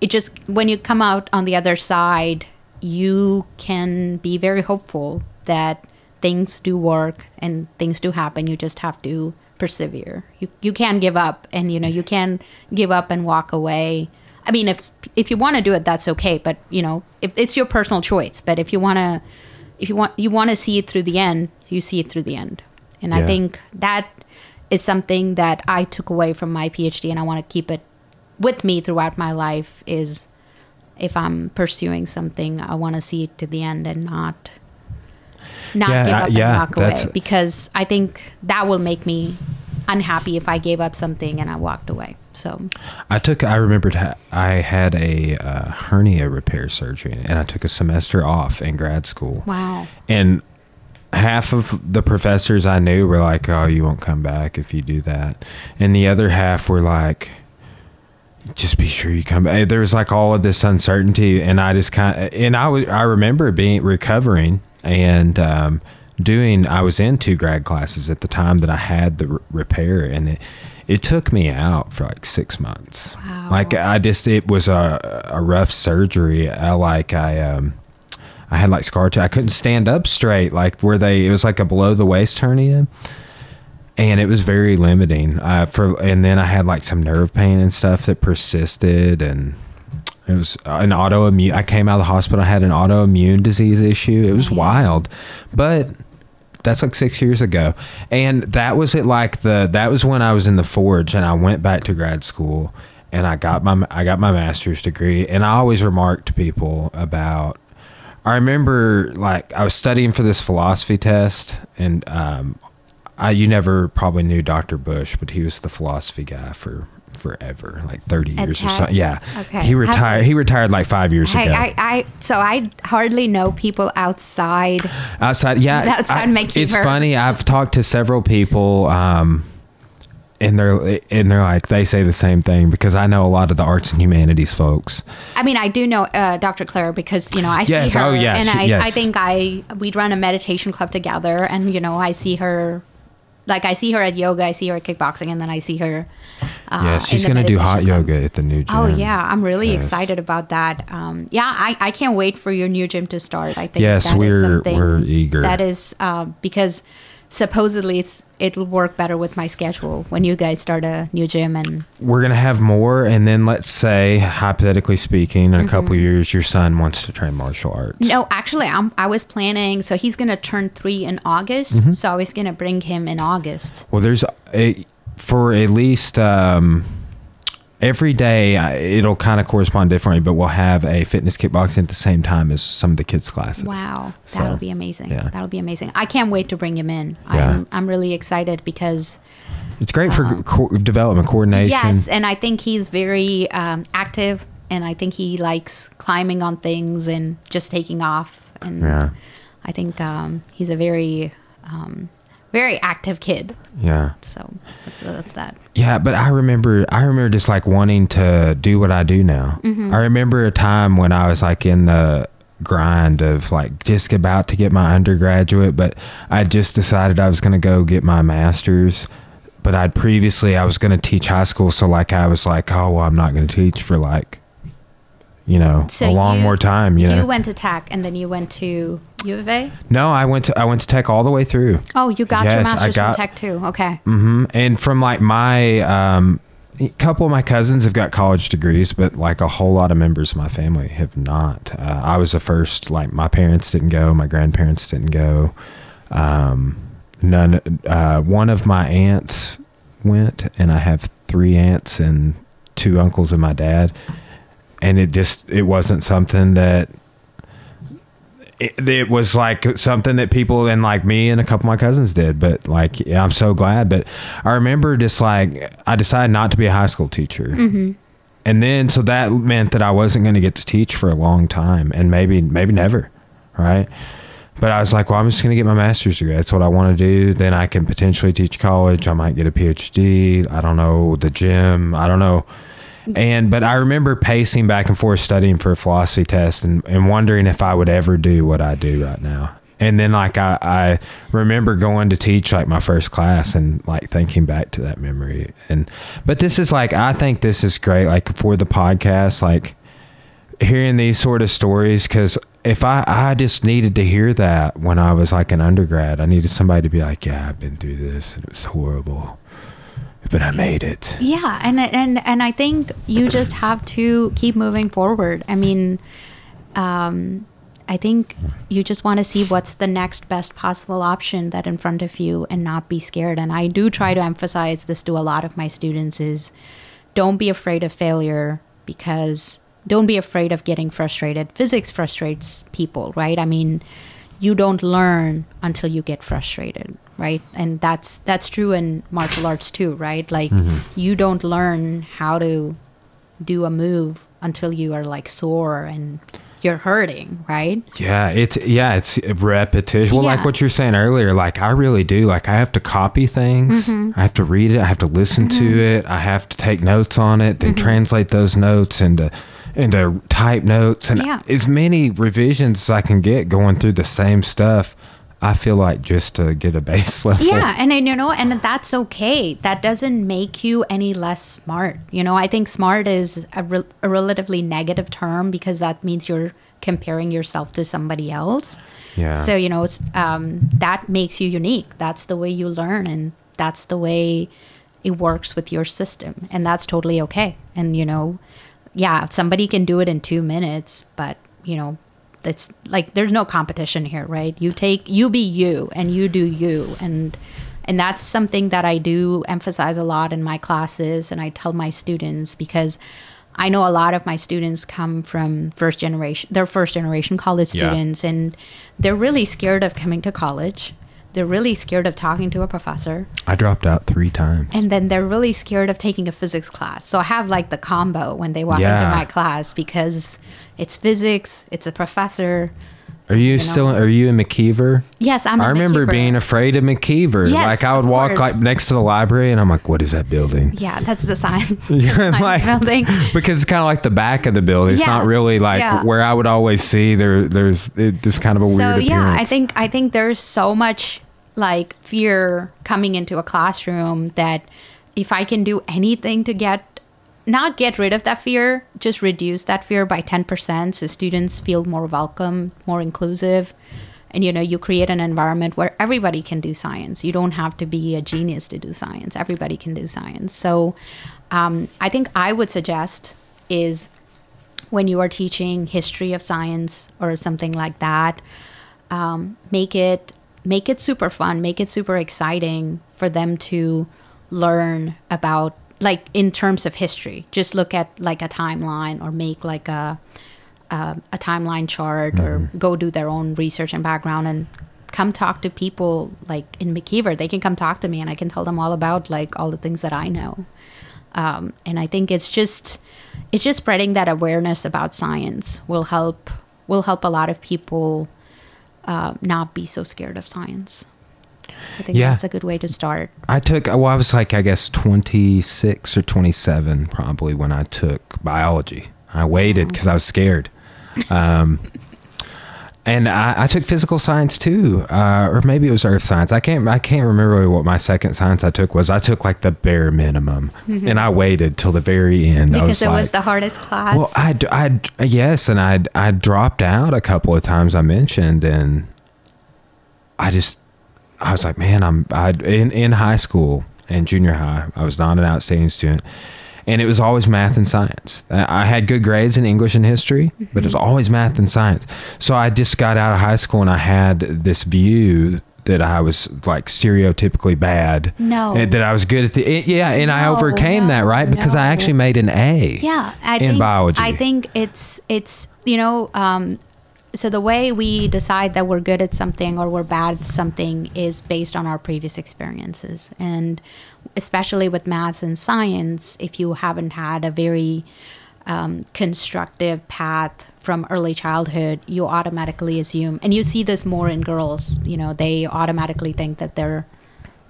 it just when you come out on the other side you can be very hopeful that things do work and things do happen. You just have to persevere. You you can give up and you know you can give up and walk away i mean if if you want to do it that's okay but you know if it's your personal choice but if you want to if you want you want to see it through the end you see it through the end. And i think that is something that i took away from my phd and i want to keep it with me throughout my life is if i'm pursuing something i want to see it to the end and not not Yeah, give uh, up yeah, and walk away. because i think that will make me unhappy if i gave up something and i walked away so I took. I remembered ha- I had a uh, hernia repair surgery, and I took a semester off in grad school. wow And half of the professors I knew were like, "Oh, you won't come back if you do that," and the other half were like, "Just be sure you come back." There was like all of this uncertainty, and I just kind of and I would I remember being recovering and um, doing. I was in two grad classes at the time that I had the r- repair, and it it took me out for like six months. Wow. Like I just it was a a rough surgery. I like I um. I had like scar tissue. I couldn't stand up straight. Like where they, it was like a below the waist hernia, and it was very limiting. Uh, for and then I had like some nerve pain and stuff that persisted, and it was an autoimmune. I came out of the hospital. I had an autoimmune disease issue. It was wild, but that's like six years ago, and that was it. Like the that was when I was in the forge, and I went back to grad school, and I got my I got my master's degree, and I always remarked to people about I remember like I was studying for this philosophy test and um, I, you never probably knew Dr. Bush, but he was the philosophy guy for forever, like 30 At years or something. Yeah. Okay. He retired. you- He retired like five years I, ago. I, I, so I hardly know people outside. outside, yeah. Outside I- It's funny. I've talked to several people, um, and they're and they're like they say the same thing because I know a lot of the arts and humanities folks. I mean, I do know uh, Dr. Claire because you know I Yes, see her, oh, yeah, and she- I, yes. I think I we'd run a meditation club together, and you know I see her, like I see her at yoga, I see her at kickboxing, and then I see her. Uh, yeah, she's gonna do hot yoga at the new gym. Oh yeah, I'm really Yes. excited about that. Um, yeah, I, I can't wait for your new gym to start. I think Yes, that is we're- something we're eager. That is uh, because supposedly it's it will work better with my schedule when you guys start a new gym and We're gonna have more, and then let's say, hypothetically speaking, in a couple years, your son wants to train martial arts. Mm-hmm. No, actually, I'm, I was planning. So he's gonna turn three in August. Mm-hmm. So I was gonna bring him in August. Well, there's a for at least um, every day. I- It'll kind of correspond differently, but we'll have a fitness kickboxing at the same time as some of the kids' classes. Wow, So, that'll be amazing. yeah. That'll be amazing. I can't wait to bring him in. Yeah. I'm I'm really excited because It's great for co- development coordination. Yes, and I think he's very um, active, and I think he likes climbing on things and just taking off. And Yeah. I think um, he's a very um, very active kid. Yeah. So that's that's that. Yeah, but I remember I remember just like wanting to do what I do now. Mm-hmm. I remember a time when I was like in the grind of like just about to get my undergraduate, but I just decided I was going to go get my master's. But I'd previously I was going to teach high school, so like I was like, oh, well, I'm not going to teach for like you know So a long you- more time. You, know? You went to Tech, and then you went to U of A. no, I went to I went to Tech all the way through. Oh, you got your Yes, I master's got- from Tech too. Okay. hmm And from like my um, a couple of my cousins have got college degrees, but like a whole lot of members of my family have not. Uh, I was the first. Like my parents didn't go, my grandparents didn't go. Um, none. Uh, one of my aunts went, and I have three aunts and two uncles and my dad. And it just it wasn't something that it, it was like something that people and like me and a couple of my cousins did but like yeah, i'm so glad. But i remember just like i decided not to be a high school teacher. Mm-hmm. and then so that meant that i wasn't going to get to teach for a long time and maybe maybe never right? But i was like well i'm just going to get my master's degree. That's what i want to do. Then i can potentially teach college. I might get a phd i don't know the gym. I don't know and but I remember pacing back and forth studying for a philosophy test and, and wondering if I would ever do what I do right now. And then like I, I remember going to teach like my first class and like thinking back to that memory. And but this is like I think this is great like for the podcast, like hearing these sort of stories because if I, I just needed to hear that when I was like an undergrad, I needed somebody to be like, Yeah, I've been through this and it was horrible. But I made it. Yeah, and and and I think you just have to keep moving forward. I mean, um, I think you just want to see what's the next best possible option that in front of you, and not be scared. And I do try to emphasize this to a lot of my students: is don't be afraid of failure because don't be afraid of getting frustrated. Physics frustrates people, right? I mean, you don't learn until you get frustrated right and that's that's true in martial arts too right like you don't learn how to do a move until you are like sore and you're hurting right Yeah, it's yeah, it's repetition. Well, like what you're saying earlier, like I really do. Like I have to copy things. Mm-hmm. I have to read it. I have to listen to it. I have to take notes on it, Mm-hmm. then translate those notes into into type notes, and Yeah. as many revisions as I can get going through the same stuff. I feel like just to get a base level. yeah and you know and that's okay. That doesn't make you any less smart you know? I think smart is a, re- a relatively negative term because that means you're comparing yourself to somebody else. Yeah. so you know it's um, that makes you unique. That's the way you learn and that's the way it works with your system and that's totally okay. And you know yeah somebody can do it in two minutes but you know that's like there's no competition here right you take you be you and you do you and and that's something that i do emphasize a lot in my classes and i tell my students because i know a lot of my students come from first generation they're first generation college Yeah. students and they're really scared of coming to college they're really scared of talking to a professor I dropped out three times. and then they're really scared of taking a physics class. So I have like the combo when they walk Yeah. into my class because it's physics, it's a professor. Are you, know. still? Are you in McEver? Yes, I'm. I remember McEver. being afraid of McEver. Yes, like I would walk course. like next to the library, and I'm like, "What is that building?" Yeah, that's the science. Yeah, science like- building. because it's kind of like the back of the building. It's not really like yeah. where I would always see there. There's it, just kind of a weird so yeah i think i think there's so much like fear coming into a classroom that if i can do anything to get not get rid of that fear just reduce that fear by 10% so students feel more welcome more inclusive. And you know you create an environment where everybody can do science. You don't have to be a genius to do science. Everybody can do science. So um, i think i would suggest is when you are teaching history of science or something like that um, make it make it super fun make it super exciting for them to learn about like in terms of history just look at like a timeline or make like a a, a timeline chart or go do their own research and background and come talk to people like in McEver. They can come talk to me and I can tell them all about like all the things that I know. Um, and I think it's just it's just spreading that awareness about science will help will help a lot of people uh, not be so scared of science. I think Yeah. that's a good way to start. I took. Well, I was like I guess 26 or 27 probably when I took biology. I waited because I was scared. Um, and I, I took physical science too, uh, or maybe it was earth science. I can't. I can't remember what my second science I took was. I took like the bare minimum, and I waited till the very end. Mm-hmm. Because it was the hardest class. Well, I, I, yes, and I, I dropped out a couple of times. I mentioned, and I just, I was like, man, I'm, I in in high school and junior high, I was not an outstanding student, and it was always math and science. I I had good grades in English and history, but it was always math and science. So I just got out of high school, and I had this view. That I was like stereotypically bad. No. That I was good at the. it- yeah, and I No, overcame that, right? Because I actually made an A yeah, I in think, biology. I think it's it's you know um, so the way we decide that we're good at something or we're bad at something is based on our previous experiences. And especially with maths and science if you haven't had a very um, constructive path from early childhood you automatically assume and you see this more in girls you know they automatically think that they're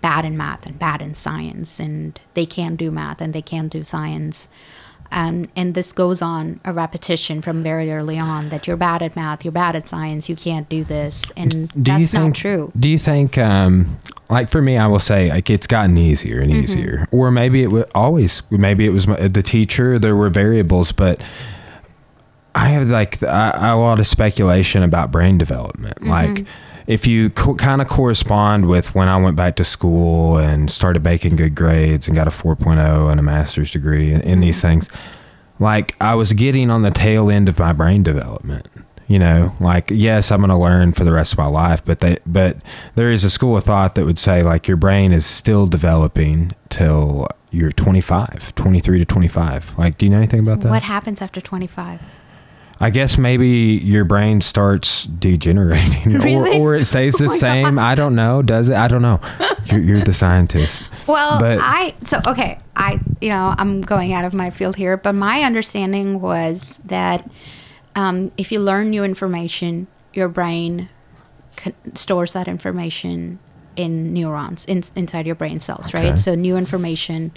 bad in math and bad in science and they can't do math and they can't do science um, and this goes on a repetition from very early on that you're bad at math you're bad at science you can't do this and do you that's think not true do you think um like for me i will say like it's gotten easier and Mm-hmm. easier or maybe it was always maybe it was my, the teacher there were variables but i have like I, I- a lot of speculation about brain development Mm-hmm. like if you co- kind of correspond with when i went back to school and started making good grades and got a 4.0 and a master's degree in, in these mm-hmm. things like I was getting on the tail end of my brain development. You know, like yes, I'm going to learn for the rest of my life, but they, but there is a school of thought that would say like your brain is still developing till you're 25, 23 to 25. Like, do you know anything about that? what happens after 25 I guess maybe your brain starts degenerating, Really? or, or it stays the Oh same. I don't know. Does it? I don't know. You're, you're the scientist. Well, But- I so okay. I you know I'm going out of my field here, but my understanding was that um, if you learn new information, your brain con- stores that information in neurons in, inside your brain cells, Okay. right? So new information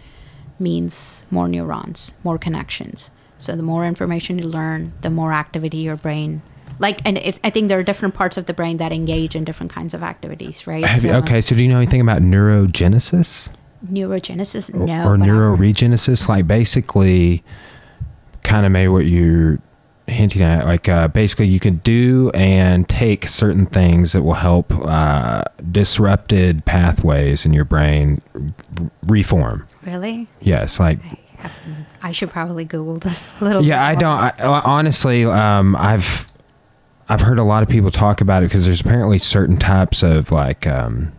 means more neurons, more connections. So the more information you learn, the more activity your brain. Like, and it, I think there are different parts of the brain that engage in different kinds of activities, right? Have you, So okay, so do you know anything about neurogenesis? Neurogenesis, no. or I- neuroregenesis like basically kind of maybe what you're hinting at like uh, basically you can do and take certain things that will help uh, disrupted pathways in your brain reform Really? yes like I should probably Google this a little. yeah i don't I, uh, honestly um, i've i've heard a lot of people talk about it because there's apparently certain types of like um,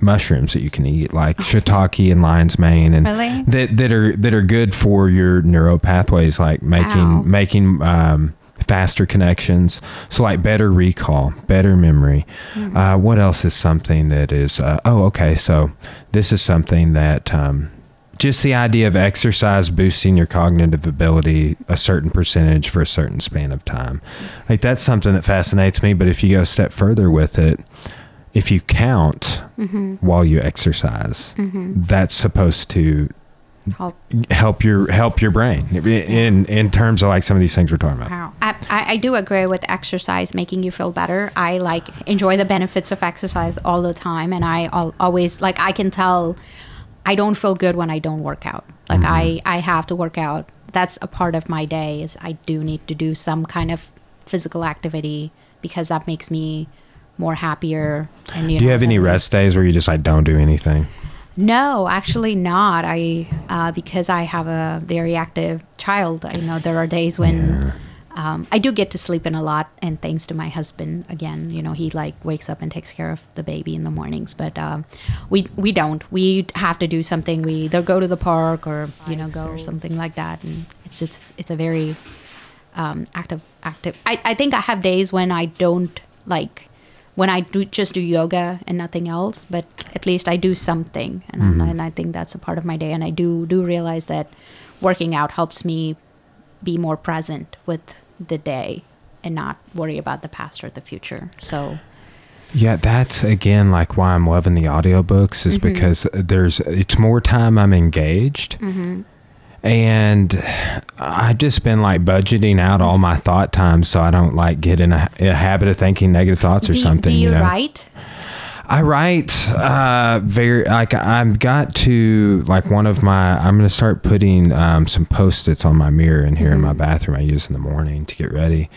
mushrooms that you can eat like shiitake and lion's mane and Really? that that are that are good for your neural pathways like making making um, faster connections. So like better recall, better memory. Uh, what else is something that is? Uh, oh, okay. So this is something that. Um, just the idea of exercise boosting your cognitive ability a certain percentage for a certain span of time. Like that's something that fascinates me. But if you go a step further with it, if you count mm-hmm. while you exercise, mm-hmm. that's supposed to Help. help your help your brain in in terms of like some of these things we're talking about. Wow. I, I do agree with exercise making you feel better. I like enjoy the benefits of exercise all the time, and I always like I can tell I don't feel good when I don't work out. Like I I have to work out. That's a part of my day. Is I do need to do some kind of physical activity because that makes me more happier. And you Do you know, have any rest days where you just like don't do anything? No, actually not. I uh, because I have a very active child. I know there are days when um, I do get to sleep in a lot, and thanks to my husband again, you know, he like wakes up and takes care of the baby in the mornings. But um, we we don't. We have to do something. We either go to the park or you know go or something like that. And it's it's it's a very um, active active. I, I think I have days when I don't like when I do just do yoga and nothing else, but at least I do something, and, Mm-hmm. and I think that's a part of my day. And I do do realize that working out helps me be more present with the day and not worry about the past or the future. So Yeah, that's again like why I'm loving the audiobooks is mm-hmm. because uh, there's it's more time I'm engaged. Mm-hmm. And I've just been like budgeting out all my thought time so I don't like get in a, a habit of thinking negative thoughts or do, something. do you, know? write? I write uh very like I've got to like one of my I'm gonna start putting um, some post-its on my mirror in here in my bathroom I use in the morning to get ready.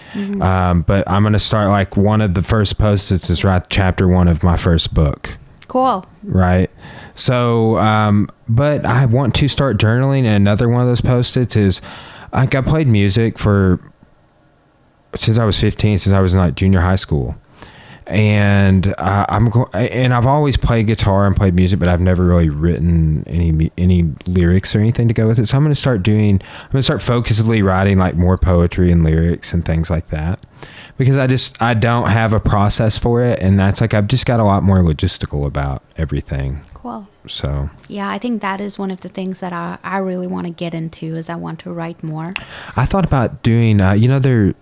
Um, but I'm gonna start like one of the first post-its is write chapter one of my first book. Cool. Right. So, um, but I want to start journaling. And another one of those post-its is like I played music for since I was 15, since I was in like junior high school. And uh, I'm go- and I've always played guitar and played music, but I've never really written any any lyrics or anything to go with it. So I'm going to start doing. I'm going to start focusedly writing like more poetry and lyrics and things like that because I just I don't have a process for it, and that's like I've just got a lot more logistical about everything. Cool. So Yeah, I think that is one of the things that I, I really want to get into is I want to write more. I thought about doing. Uh, you know, there.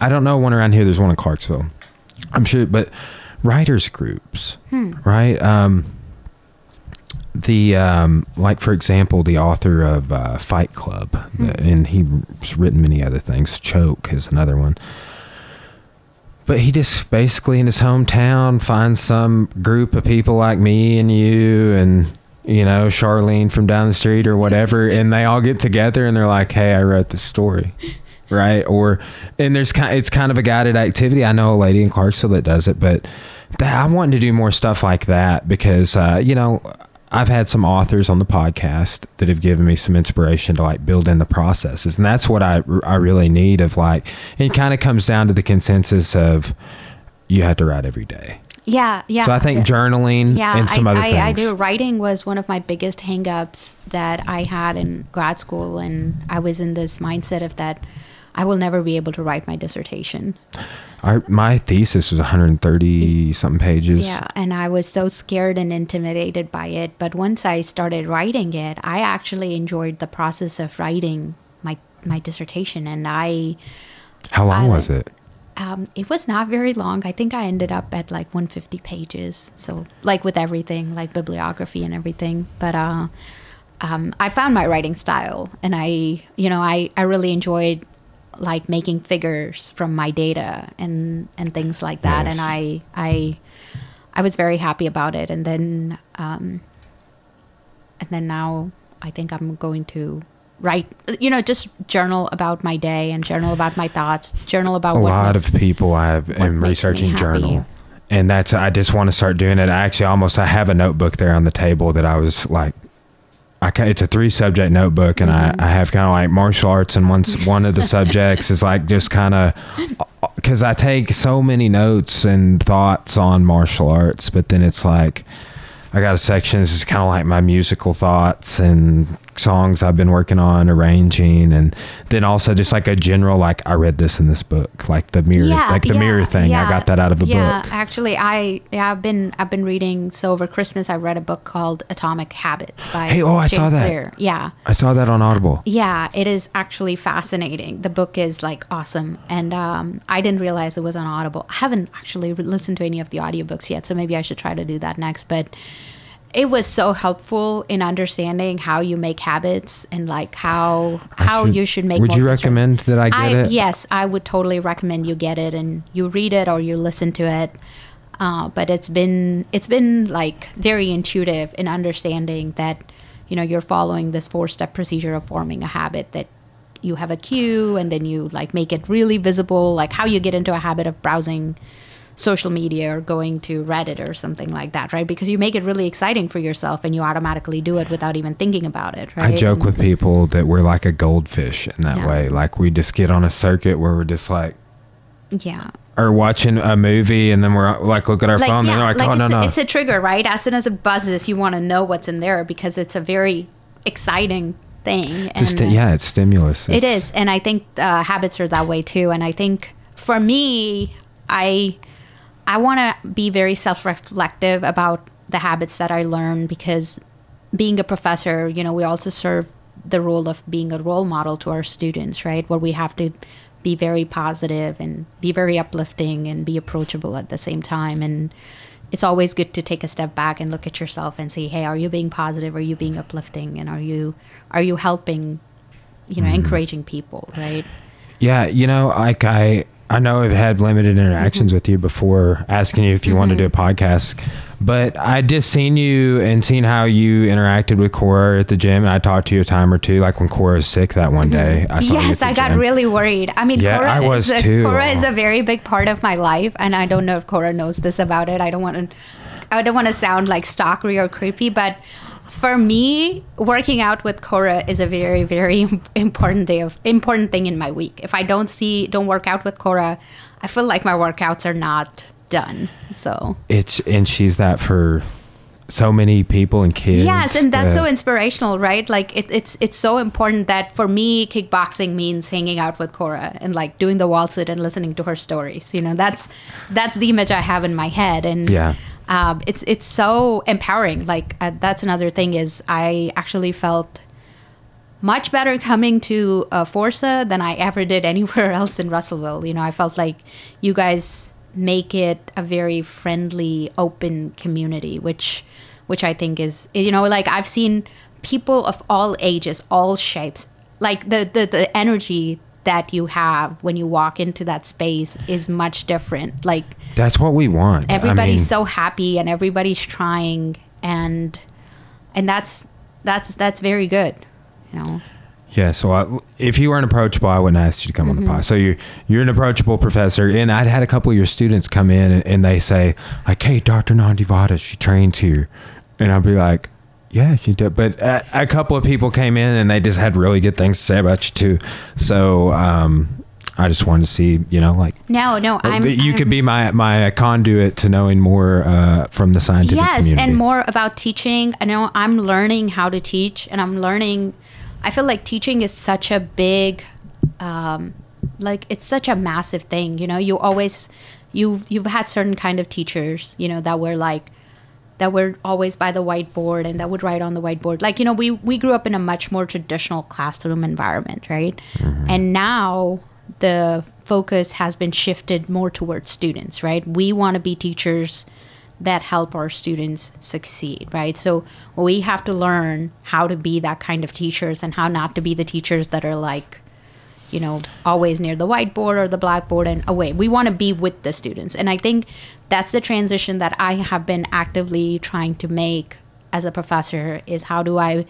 I don't know one around here. There's one in Clarksville. I'm sure, but writers groups, right? Um, the um, like for example, the author of uh, Fight Club, the- and he's written many other things. Choke is another one. But he just basically in his hometown finds some group of people like me and you and you know Charlene from down the street or whatever, and they all get together and they're like, "Hey, I wrote this story." Right, or and there's kind, it's kind of a guided activity. I know a lady in Clarksville that does it, but that, I want to do more stuff like that because uh, you know I've had some authors on the podcast that have given me some inspiration to like build in the processes, and that's what I I really need. Of like, it kind of comes down to the consensus of you have to write every day. Yeah, yeah. so I think journaling yeah, and some I, other I, things. I do. Writing was one of my biggest hangups that I had in grad school, and I was in this mindset of that I will never be able to write my dissertation. Our, my thesis was 130 something pages. Yeah, and I was so scared and intimidated by it. But once I started writing it, I actually enjoyed the process of writing my my dissertation, and I How long I was it? um, it was not very long. I think I ended up at like 150 pages. So like with everything, like bibliography and everything. But uh, um, I found my writing style, and I, you know, I I really enjoyed like making figures from my data and and things like that. And I I I was very happy about it. And then um, and then now I think I'm going to write you know just journal about my day and journal about my thoughts journal about a lot makes- of people I have, am researching journal. And that's I just want to start doing it. I actually almost I have a notebook there on the table that I was like I ca- it's a three subject notebook and Mm-hmm. I, I have kind of like martial arts and one one of the subjects is like just kind of because I take so many notes and thoughts on martial arts, but then it's like I got a section. This is kind of like my musical thoughts and songs I've been working on arranging, and then also just like a general like I read this in this book, like the mirror, like the yeah, mirror thing. I got that out of a yeah, book. actually, I yeah, I've been I've been reading. So over Christmas, I read a book called Atomic Habits by Hey, oh, I saw that. Clear. Yeah, I saw that on Audible. yeah, it is actually fascinating. The book is like awesome, and um, I didn't realize it was on Audible. I haven't actually listened to any of the audiobooks yet, so maybe I should try to do that next. But it was so helpful in understanding how you make habits and like how I how should- you should make. Would you recommend that I get it? Yes, I would totally recommend you get it and you read it or you listen to it. Uh, but it's been it's been like very intuitive in understanding that you know you're following this four step procedure of forming a habit that you have a cue and then you like make it really visible like how you get into a habit of browsing social media or going to reddit or something like that right because you make it really exciting for yourself and you automatically do it without even thinking about it right I joke And- with people that we're like a goldfish in that Yeah. way. Like we just get on a circuit where we're just like, yeah or watching a movie and then we're like, look at our phone and they're like, oh, it's, no, a, no. it's a trigger, right? As soon as it buzzes, you want to know what's in there because it's a very exciting thing. just, and, uh, yeah, it's stimulus. it It's- and I think uh, habits are that way too. And I think for me, I I want to be very self-reflective about the habits that I learn because being a professor, you know, we also serve the role of being a role model to our students, right? Where we have to be very positive and be very uplifting and be approachable at the same time. And it's always good to take a step back and look at yourself and say, "Hey, are you being positive? Are you being uplifting? And are you are you helping? You know, mm. encouraging people, right?" Yeah, you know, like I I know I've had limited interactions Mm-hmm. with you before asking you if you want to do a podcast, but I just seen you and seen how you interacted with Cora at the gym and I talked to you a time or two like when Cora was sick that one day. I Mm-hmm. yes, I got gym. really worried. I mean, Yeah, Cora, I was is a, too. Cora is a very big part of my life, and I don't know if Cora knows this about it. I don't want to, I don't want to sound like stalkery or creepy, but for me, working out with Cora is a very, very important day of important thing in my week. If I don't see, don't work out with Cora, I feel like my workouts are not done. So It's and she's that for so many people and kids. Yes, and that's so inspirational, right? Like it, it's it's so important that for me, kickboxing means hanging out with Cora and like doing the wall sit and listening to her stories. You know, that's that's the image I have in my head, and Yeah. Um, it's it's so empowering. Like uh, that's another thing is I actually felt much better coming to uh, Forza than I ever did anywhere else in Russellville. You know, I felt like you guys make it a very friendly, open community, which which I think is you know like I've seen people of all ages, all shapes, like the the, the energy that you have when you walk into that space is much different. Like That's what we want. I everybody's mean, so happy and everybody's trying and and that's that's that's very good you know Yeah, so I, if you weren't approachable, I wouldn't ask you to come on Mm-hmm. the pod. So you're you're an approachable professor, and I'd had a couple of your students come in and, and they say like, "Hey, Doctor Nandivada, she trains here," and I'd be like, "Yeah, she did." But a, a couple of people came in and they just had really good things to say about you too. So um, I just wanted to see, you know, like no no i'm you I'm- could be my my conduit to knowing more uh, from the scientific yes community. and more about teaching i know i'm learning how to teach and i'm learning i feel like teaching is such a big um, like it's such a massive thing you know you always you you've had certain kind of teachers you know that were like that were always by the whiteboard and that would write on the whiteboard. Like you know we we grew up in a much more traditional classroom environment right? Mm-hmm. And now the focus has been shifted more towards students right? We want to be teachers that help our students succeed right? So we have to learn how to be that kind of teachers and how not to be the teachers that are like you know, always near the whiteboard or the blackboard and away. We want to be with the students. And I think that's the transition that I have been actively trying to make as a professor is how do I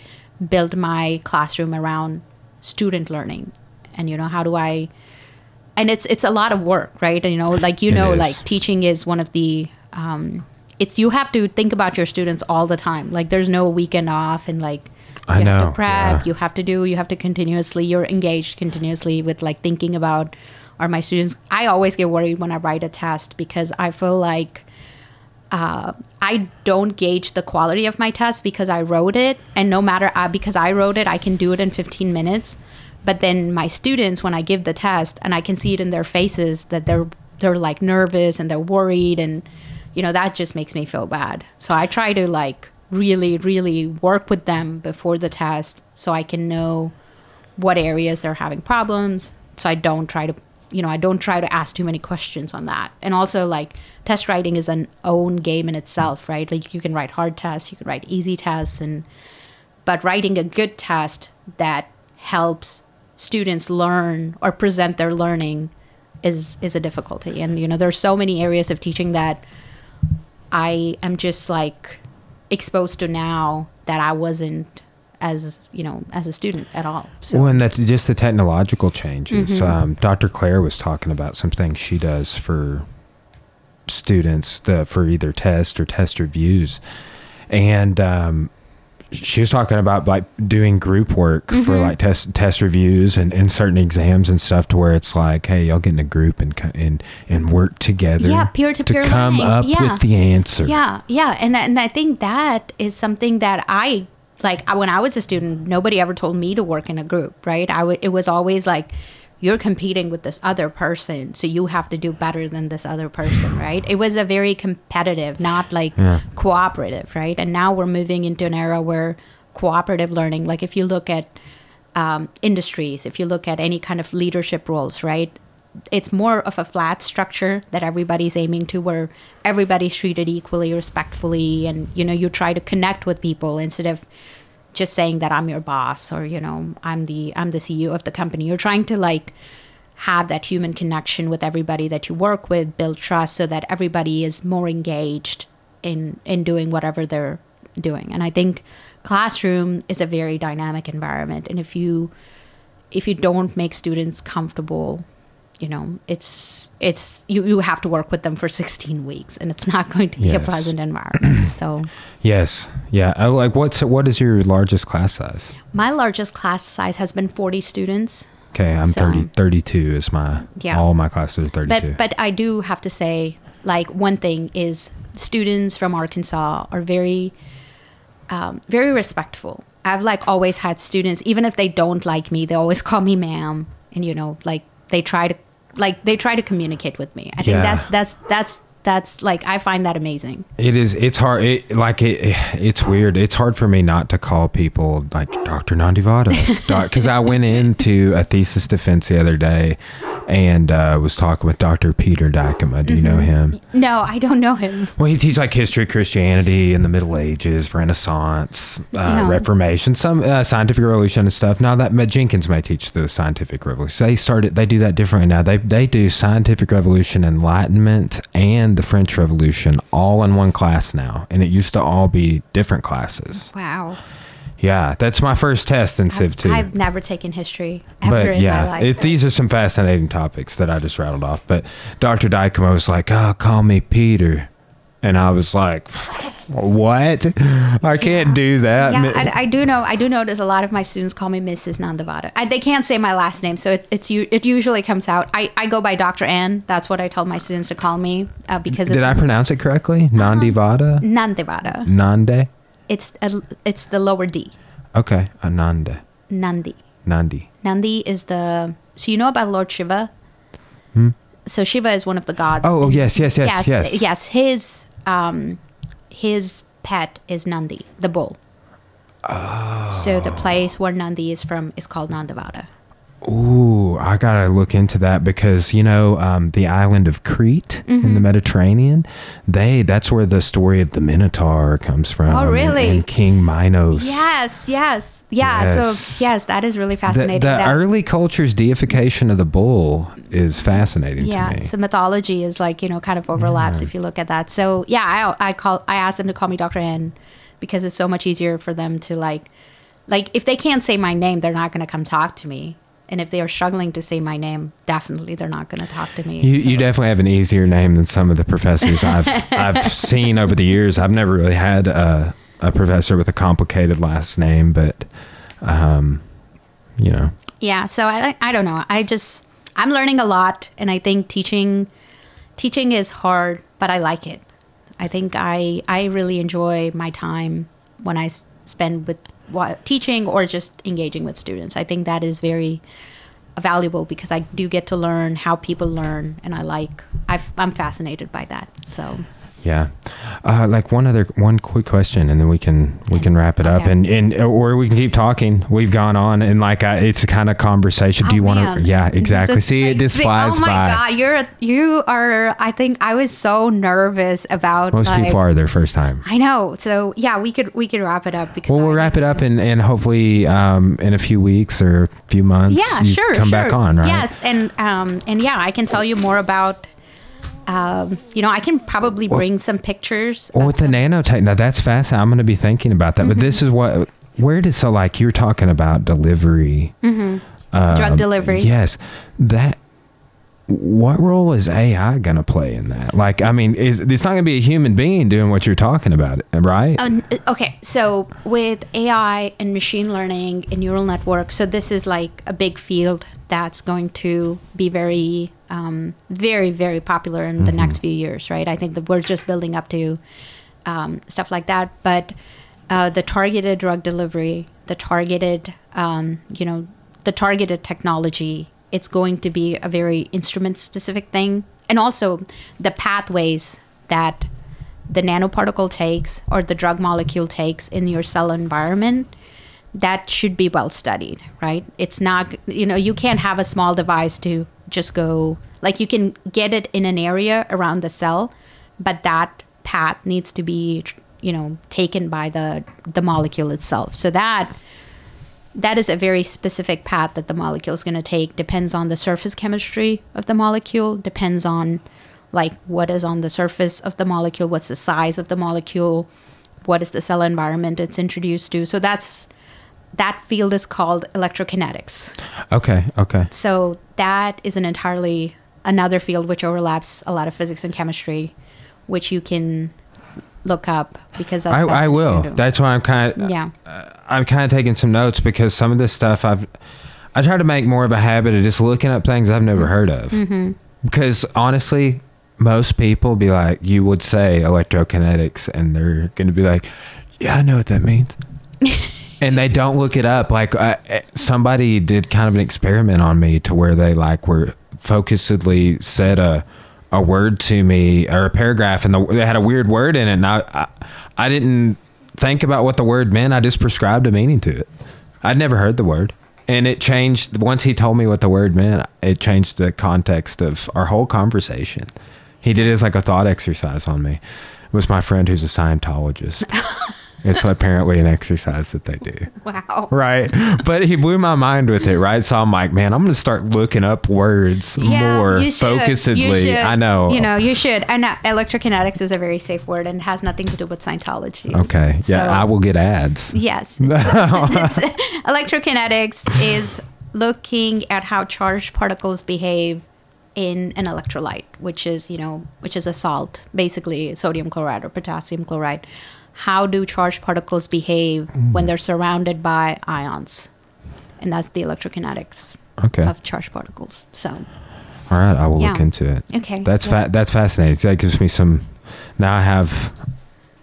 build my classroom around student learning? And you know, how do I and it's it's a lot of work, right? And, you know, like you It know, is. like teaching is one of the um it's you have to think about your students all the time. Like there's no weekend off and like I you have know, to prep, yeah. you have to do, you have to continuously, you're engaged continuously with like thinking about are my students. I always get worried when I write a test because I feel like uh, I don't gauge the quality of my test because I wrote it, and no matter uh, because I wrote it, I can do it in 15 minutes. But then my students, when I give the test, and I can see it in their faces that they're they're like nervous and they're worried, and you know that just makes me feel bad. So I try to like really, really work with them before the test, so I can know what areas they're having problems. So I don't try to you know, I don't try to ask too many questions on that. And also, like, test writing is an own game in itself, right? Like, you can write hard tests, you can write easy tests, and but writing a good test that helps students learn or present their learning is is a difficulty. And you know, there's so many areas of teaching that I am just like exposed to now that I wasn't as you know as a student at all. So. Well, and that's just the technological changes. Mm-hmm. Um, Dr. Claire was talking about some things she does for students the, for either test or test reviews, and um, she was talking about like doing group work mm-hmm. for like test test reviews and, and certain exams and stuff to where it's like hey y'all get in a group and and and work together yeah peer to peer come learning. up yeah. with the answer yeah yeah and that, and I think that is something that I like when I was a student, nobody ever told me to work in a group, right? I w- it was always like you're competing with this other person, so you have to do better than this other person, right? It was a very competitive, not like yeah. cooperative, right? And now we're moving into an era where cooperative learning, like if you look at um, industries, if you look at any kind of leadership roles, right? it's more of a flat structure that everybody's aiming to where everybody's treated equally respectfully and you know you try to connect with people instead of just saying that I'm your boss or you know I'm the I'm the CEO of the company. You're trying to like have that human connection with everybody that you work with build trust so that everybody is more engaged in in doing whatever they're doing. And I think classroom is a very dynamic environment. And if you if you don't make students comfortable you know it's it's you, you have to work with them for 16 weeks and it's not going to be yes. a pleasant environment. So yes. Yeah. I, like what's what is your largest class size? My largest class size has been 40 students. Okay i'm so, 30 32 is my yeah. all my classes are 32 but but i do have to say like one thing is students from arkansas are very um, very respectful. I've like always had students even if they don't like me they always call me ma'am. And you know like they try to like they try to communicate with me. I think yeah. that's that's that's that's like I find that amazing. It is. It's hard. It, like it. It's weird. It's hard for me not to call people like Dr. Nandivada because I went into a thesis defense the other day and uh, was talking with Dr. Peter Dykema. Do you mm-hmm. know him? No, I don't know him. Well, he teaches like history Christianity in the Middle Ages, Renaissance, uh, Reformation, some uh, scientific revolution and stuff. Now that Jenkins may teach the scientific revolution. They started. They do that differently now. They they do scientific revolution, Enlightenment, and the French Revolution all in one class now, and it used to all be different classes. Wow. Yeah, that's my first test in Civ 2. I've never taken history ever but, in yeah, my life. It, these are some fascinating topics that I just rattled off. But Dr. Dykema was like, oh, call me Peter. And I was like, what? I can't yeah. do that. Yeah, I, I, do know. I do notice a lot of my students call me Mrs. Nandavada. I, they can't say my last name, so it, it's it usually comes out. I, I go by Dr. Ann. That's what I told my students to call me uh, because. Did I pronounce it correctly? Uh-huh. Nandivada. Nandivada. Nande. It's a, it's the lower D. Okay, Ananda. Nandi. Nandi. Nandi is the. So you know about Lord Shiva. Hmm? So Shiva is one of the gods. Oh, oh yes, yes, yes, yes, yes. Yes, his um, his pet is Nandi, the bull. Oh. So the place where Nandi is from is called Nandavada. Ooh, I gotta look into that because you know um, the island of Crete mm-hmm. in the mm-hmm. Mediterranean. They that's where the story of the Minotaur comes from. Oh, really? And, and King Minos. Yes, yes, yeah. Yes. So yes, that is really fascinating. The, the early culture's deification of the bull is fascinating yeah, to me. so mythology is like you know kind of overlaps yeah. if you look at that. So yeah, I I call I asked them to call me Doctor N because it's so much easier for them to like like if they can't say my name, they're not going to come talk to me and if they are struggling to say my name, definitely they're not going to talk to me. You, so. you definitely have an easier name than some of the professors I've I've seen over the years. I've never really had a, a professor with a complicated last name, but um, you know. Yeah, so I I don't know. I just I'm learning a lot, and I think teaching teaching is hard, but I like it. I think I I really enjoy my time when I spend with teaching or just engaging with students. I think that is very valuable because I do get to learn how people learn, and I like I've, I'm fascinated by that. So Yeah. Uh, like one other one quick question, and then we can we can wrap it up, and and or we can keep talking. We've gone on, and like I, it's kind of conversation. Do Oh, you want to? Yeah, exactly. That's See, it just flies Oh my by. god, you're you are. I think I was so nervous about. Most like, people are their first time. I know. So yeah, we could we could wrap it up because Well, we'll wrap it up, and and hopefully um, in a few weeks or a few months, yeah, sure, come sure. back on, right? Yes, and um and yeah, I can tell you more about. Um, you know, I can probably bring some pictures. Well, with the some- nanotech, now that's fascinating. I'm going to be thinking about that. But this is what, where does so like you're talking about delivery, drug um, delivery. Yes, that. What role is AI going to play in that? Like, I mean, is it's not going to be a human being doing what you're talking about, right? Uh, okay, so with AI and machine learning and neural networks, so this is like a big field that's going to be very, um, very, very popular in the next few years, right? I think that we're just building up to um, stuff like that. But uh, the targeted drug delivery, the targeted, um, you know, the targeted technology, it's going to be a very instrument specific thing. And also the pathways that the nanoparticle takes or the drug molecule takes in your cell environment that should be well studied right? It's not you know you can't have a small device to just go like you can get it in an area around the cell but that path needs to be you know taken by the the molecule itself. So that that is a very specific path that the molecule is going to take. Depends on the surface chemistry of the molecule depends on like what is on the surface of the molecule what's the size of the molecule what is the cell environment it's introduced to. So that's that field is called electrokinetics okay, okay. so that is an entirely another field which overlaps a lot of physics and chemistry which you can look up because that's I, I will. That's why I'm kind of yeah I'm kind of taking some notes because some of this stuff I've I try to make more of a habit of just looking up things I've never heard of. Mm-hmm. Because honestly, most people be like, you would say electrokinetics, and they're going to be like, yeah, I know what that means. and they don't look it up. Like uh, uh, somebody did kind of an experiment on me to where they like were focusedly said a a word to me or a paragraph, and the, they had a weird word in it, and I, I I didn't think about what the word meant. I just prescribed a meaning to it. I'd never heard the word. And it changed once he told me what the word meant, it changed the context of our whole conversation. He did it as like a thought exercise on me. It was my friend who's a Scientologist. it's apparently an exercise that they do. wow Right. But he blew my mind with it, right? So I'm like, man, I'm going to start looking up words more you focusedly. You should. I know. You know, you should. And uh, electrokinetics is a very safe word and has nothing to do with Scientology. Okay. Yeah, I will get ads. Yes. It's- electrokinetics is looking at how charged particles behave in an electrolyte, which is, you know, which is a salt, basically sodium chloride or potassium chloride. How do charged particles behave when they're surrounded by ions? And that's the electrokinetics Okay. of charged particles. So, All right, I will look into it. okay. That's yeah. fa- that's fascinating. That gives me some. Now I have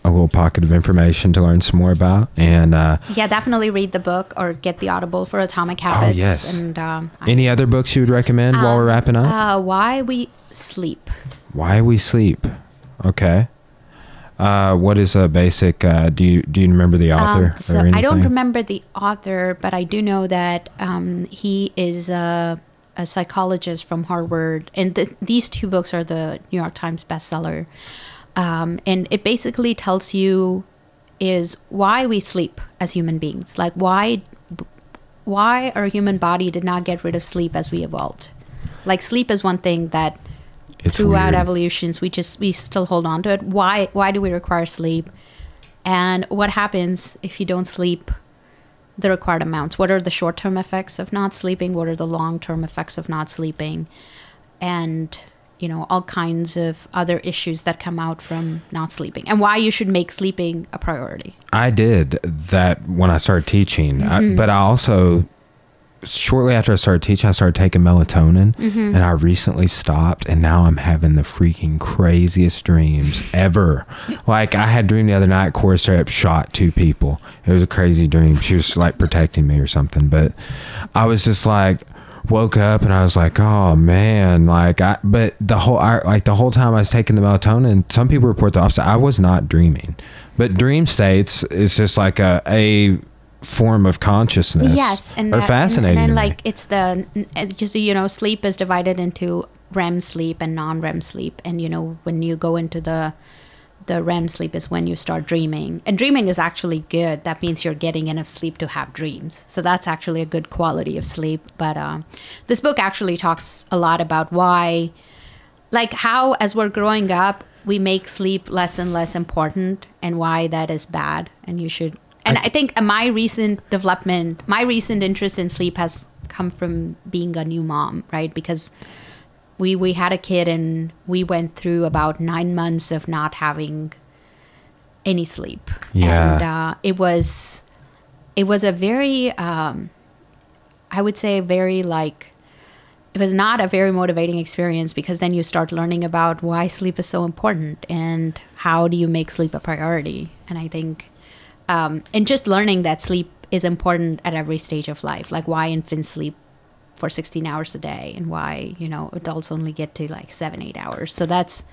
a little pocket of information to learn some more about, and uh, Yeah, definitely read the book or get the Audible for Atomic Habits. Oh, yes. And um, any other books you would recommend while we're wrapping up? uh, Why We Sleep. Why we sleep. Okay. Uh, what is a basic? Uh, do you do you remember the author Um, so? I don't remember the author, but I do know that um, he is a, a psychologist from Harvard, and th- these two books are the New York Times bestseller. Um, and it basically tells you is why we sleep as human beings, like why why our human body did not get rid of sleep as we evolved. Like sleep is one thing that It's throughout weird. evolutions we just we still hold on to it. Why why do we require sleep? And what happens if you don't sleep the required amounts? What are the short-term effects of not sleeping? What are the long-term effects of not sleeping? And you know all kinds of other issues that come out from not sleeping and why you should make sleeping a priority. I did that when I started teaching, Mm-hmm. but I also shortly after I started teaching, I started taking melatonin, mm-hmm. and I recently stopped, and now I'm having the freaking craziest dreams ever. like I had a dream the other night, Cordyceps shot two people. It was a crazy dream. She was like protecting me or something, but I was just like woke up and I was like, oh man, like I. But the whole, I, like the whole time I was taking the melatonin, some people report the opposite. I was not dreaming, but dream states is just like a a form of consciousness. Yes, and are that- fascinating. And, then like it's the it's just you know sleep is divided into REM sleep and non-REM sleep, and you know when you go into the the REM sleep is when you start dreaming, and dreaming is actually good. That means you're getting enough sleep to have dreams, so that's actually a good quality of sleep. But uh, this book actually talks a lot about why, like how as we're growing up, we make sleep less and less important, and why that is bad, and you should and I, think my recent development, my recent interest in sleep has come from being a new mom, right? Because we we had a kid and we went through about nine months of not having any sleep, Yeah. and uh, it was it was a very um, I would say very like it was not a very motivating experience because then you start learning about why sleep is so important and how do you make sleep a priority and i think um, and just learning that sleep is important at every stage of life. Like why infants sleep for 16 hours a day and why you know adults only get to like seven eight hours. So that's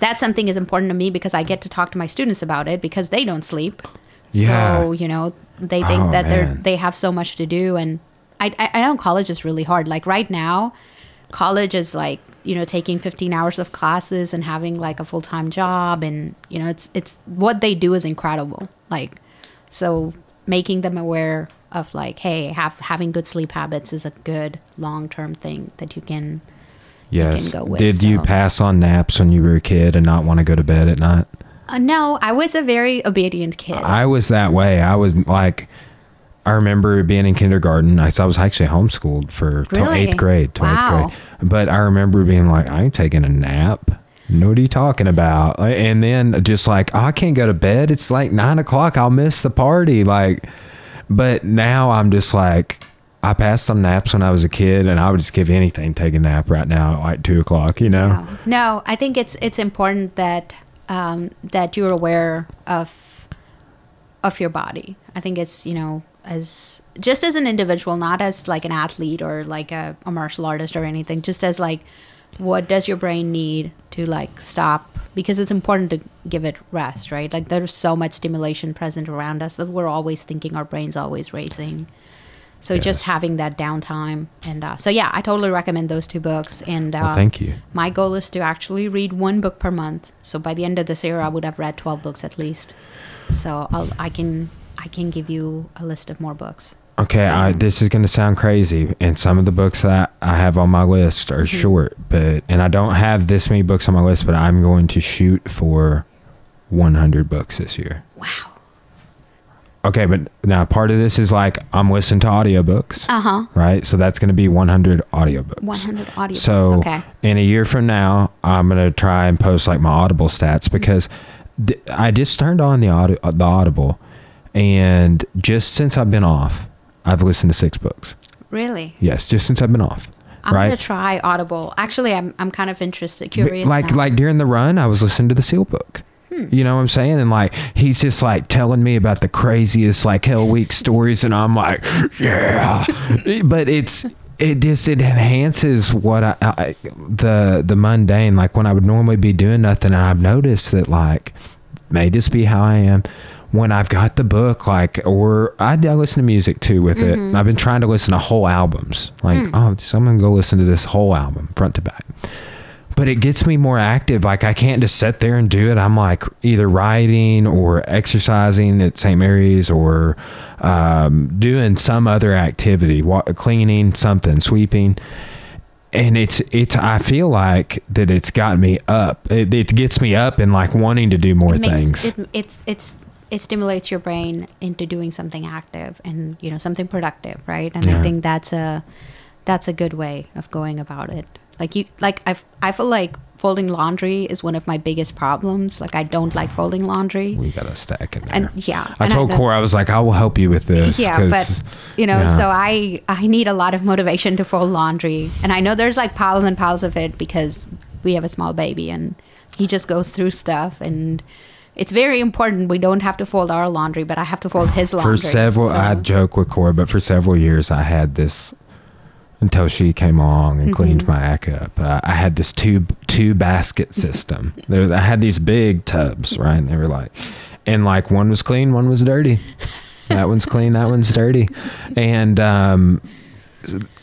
that's something is important to me because i get to talk to my students about it because they don't sleep. Yeah. so you know they think Oh, that they're they have so much to do. And I, I i know college is really hard. Like right now college is like you know taking 15 hours of classes and having like a full-time job. And you know it's it's what they do is incredible like so making them aware of like hey have having good sleep habits is a good long-term thing that you can yes. go with, Did you pass on naps when you were a kid and not want to go to bed at night? uh, no i was a very obedient kid I was that way. I was like, I remember being in kindergarten. I, I was actually homeschooled for till eighth grade. Till eighth Wow. grade. But I remember being like, I ain't taking a nap. What are you talking about? And then just like, oh, I can't go to bed. It's like nine o'clock. I'll miss the party. Like, but now I'm just like, I passed on naps when I was a kid, and I would just give anything to take a nap right now at like two o'clock. You know? No, no. I think it's it's important that um, that you're aware of of your body. I think it's you know as just as an individual, not as like an athlete or like a, a martial artist or anything. Just as like what does your brain need to like stop because it's important to give it rest right like there's so much stimulation present around us that we're always thinking our brain's always racing so just having that downtime and uh, so yeah i totally recommend those two books and uh, Well, thank you. my goal is to actually read one book per month. So by the end of this year, I would have read twelve books at least. So I'll, I can I can give you a list of more books. Okay, I, mm-hmm. this is going to sound crazy, and some of the books that I have on my list are mm-hmm. short, but and I don't have this many books on my list, but I'm going to shoot for 100 books this year. Wow. Okay, but now part of this is like I'm listening to audiobooks, Uh huh. right? So that's going to be 100 audiobooks. One hundred audiobooks. So okay. in a year from now, I'm gonna try and post like my Audible stats mm-hmm. because th- I just turned on the audi- the Audible, and just since I've been off, I've listened to six books. Really. Yes, just since I've been off. I'm right? gonna try Audible. Actually, I'm I'm kind of interested, curious. like now. like during the run, I was listening to the Seal book. Hmm. You know what I'm saying? And like he's just like telling me about the craziest like hell week stories, and I'm like, yeah. but it's it just it enhances what I, I the the mundane. Like when I would normally be doing nothing, and I've noticed that like may just be how I am. When I've got the book, like, or I, I listen to music too with Mm-hmm. it. I've been trying to listen to whole albums. Like, Hmm. oh, just, I'm gonna go listen to this whole album front to back but it gets me more active. Like I can't just sit there and do it. I'm like either writing or exercising at St. Mary's or um, doing some other activity, wa- cleaning something, sweeping. And it's it's. I feel like that it's got me up. It, it gets me up and like wanting to do more it makes, things. It, it's it's it stimulates your brain into doing something active and you know something productive, right? And Yeah. I think that's a that's a good way of going about it. Like you like I I feel like folding laundry is one of my biggest problems. Like I don't like folding laundry. We got a stack in there. And yeah, I and told know- Cora, I was like, I will help you with this. yeah but you know yeah. so i i need a lot of motivation to fold laundry and i know there's like piles and piles of it because we have a small baby and he just goes through stuff and it's very important we don't have to fold our laundry but i have to fold his laundry for several, so- I joke with Cora, but for several years I had this until she came along and cleaned Mm-hmm. my act up. Uh, I had this two two basket system. there, I had these big tubs, right? And they were like, and like one was clean, one was dirty. that one's clean, that one's dirty, and um,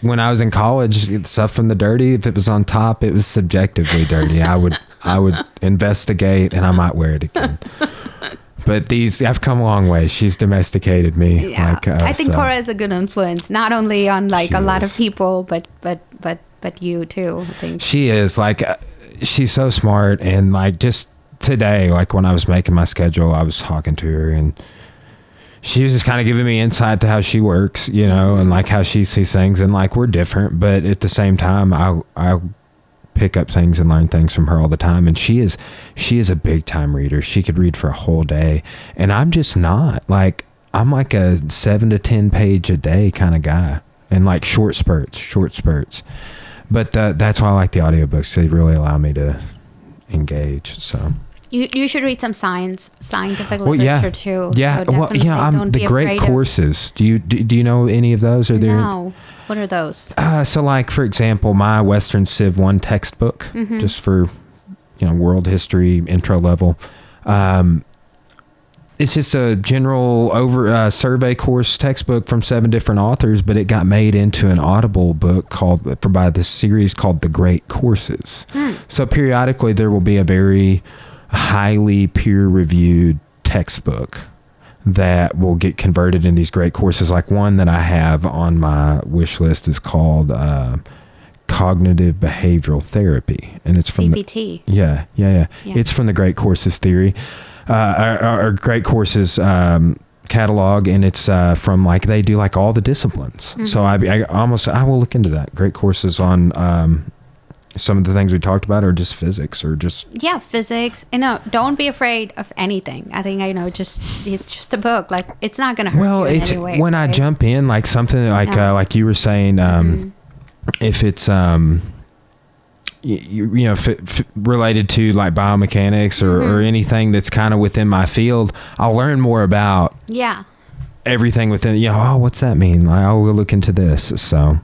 when I was in college, stuff from the dirty, if it was on top, it was subjectively dirty. I would I would investigate and I might wear it again. But these, I've come a long way. She's domesticated me. yeah Like, uh, i think so- cora is a good influence not only on like She a lot is. of people but but but but you too i think She is like, uh, she's so smart. And like just today, like when I was making my schedule, I was talking to her and she was just kind of giving me insight to how she works, you know, and like how she sees things. And like we're different, but at the same time, I, I, pick up things and learn things from her all the time. And she is she is a big time reader. She could read for a whole day. And i'm just not like i'm like a seven to ten page a day kind of guy. And like short spurts short spurts. But uh, that's why i like the audiobooks. They really allow me to engage so you, you should read some science scientific well literature yeah too. Yeah So well yeah i'm the great afraid of- courses. Do you do, do you know any of those? Are there no. What are those? Uh, so, like for example, my Western Civ One textbook, Mm-hmm. just for you know world history intro level. Um, it's just a general over uh, survey course textbook from seven different authors, but it got made into an Audible book called for by this series called The Great Courses. So periodically, there will be a very highly peer reviewed textbook that will get converted in these great courses. Like one that I have on my wish list is called uh, Cognitive Behavioral Therapy, and it's from the, yeah, yeah, yeah, Yeah. It's from the Great Courses theory, uh, our, Great Courses um, catalog, and it's uh, from like they do like all the disciplines. So I, I almost I will look into that. Great courses on um, some of the things we talked about, are just physics, or just yeah physics. You know don't be afraid of anything. I think you know just it's just a book. Like it's not gonna hurt well it's way, when i jump in like something like Yeah. Mm-hmm. uh, like you were saying um if it's um you, you know f- f- related to like biomechanics or, or Mm-hmm. anything that's kind of within my field i'll learn more about yeah. everything within you know oh what's that mean? Like, i'll look into this. So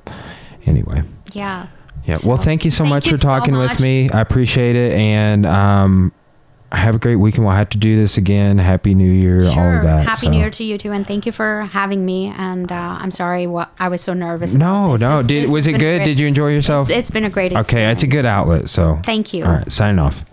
anyway. Yeah yeah well thank you so thank much you for so talking much. with me i appreciate it and um have a great weekend we'll have to do this again happy new year all of that happy so. new year to you too and thank you for having me and uh, i'm sorry what i was so nervous No, no. This- Did this was it good? great. Did you enjoy yourself? it's, it's been a great okay, it's a good outlet. So thank you All right, signing off.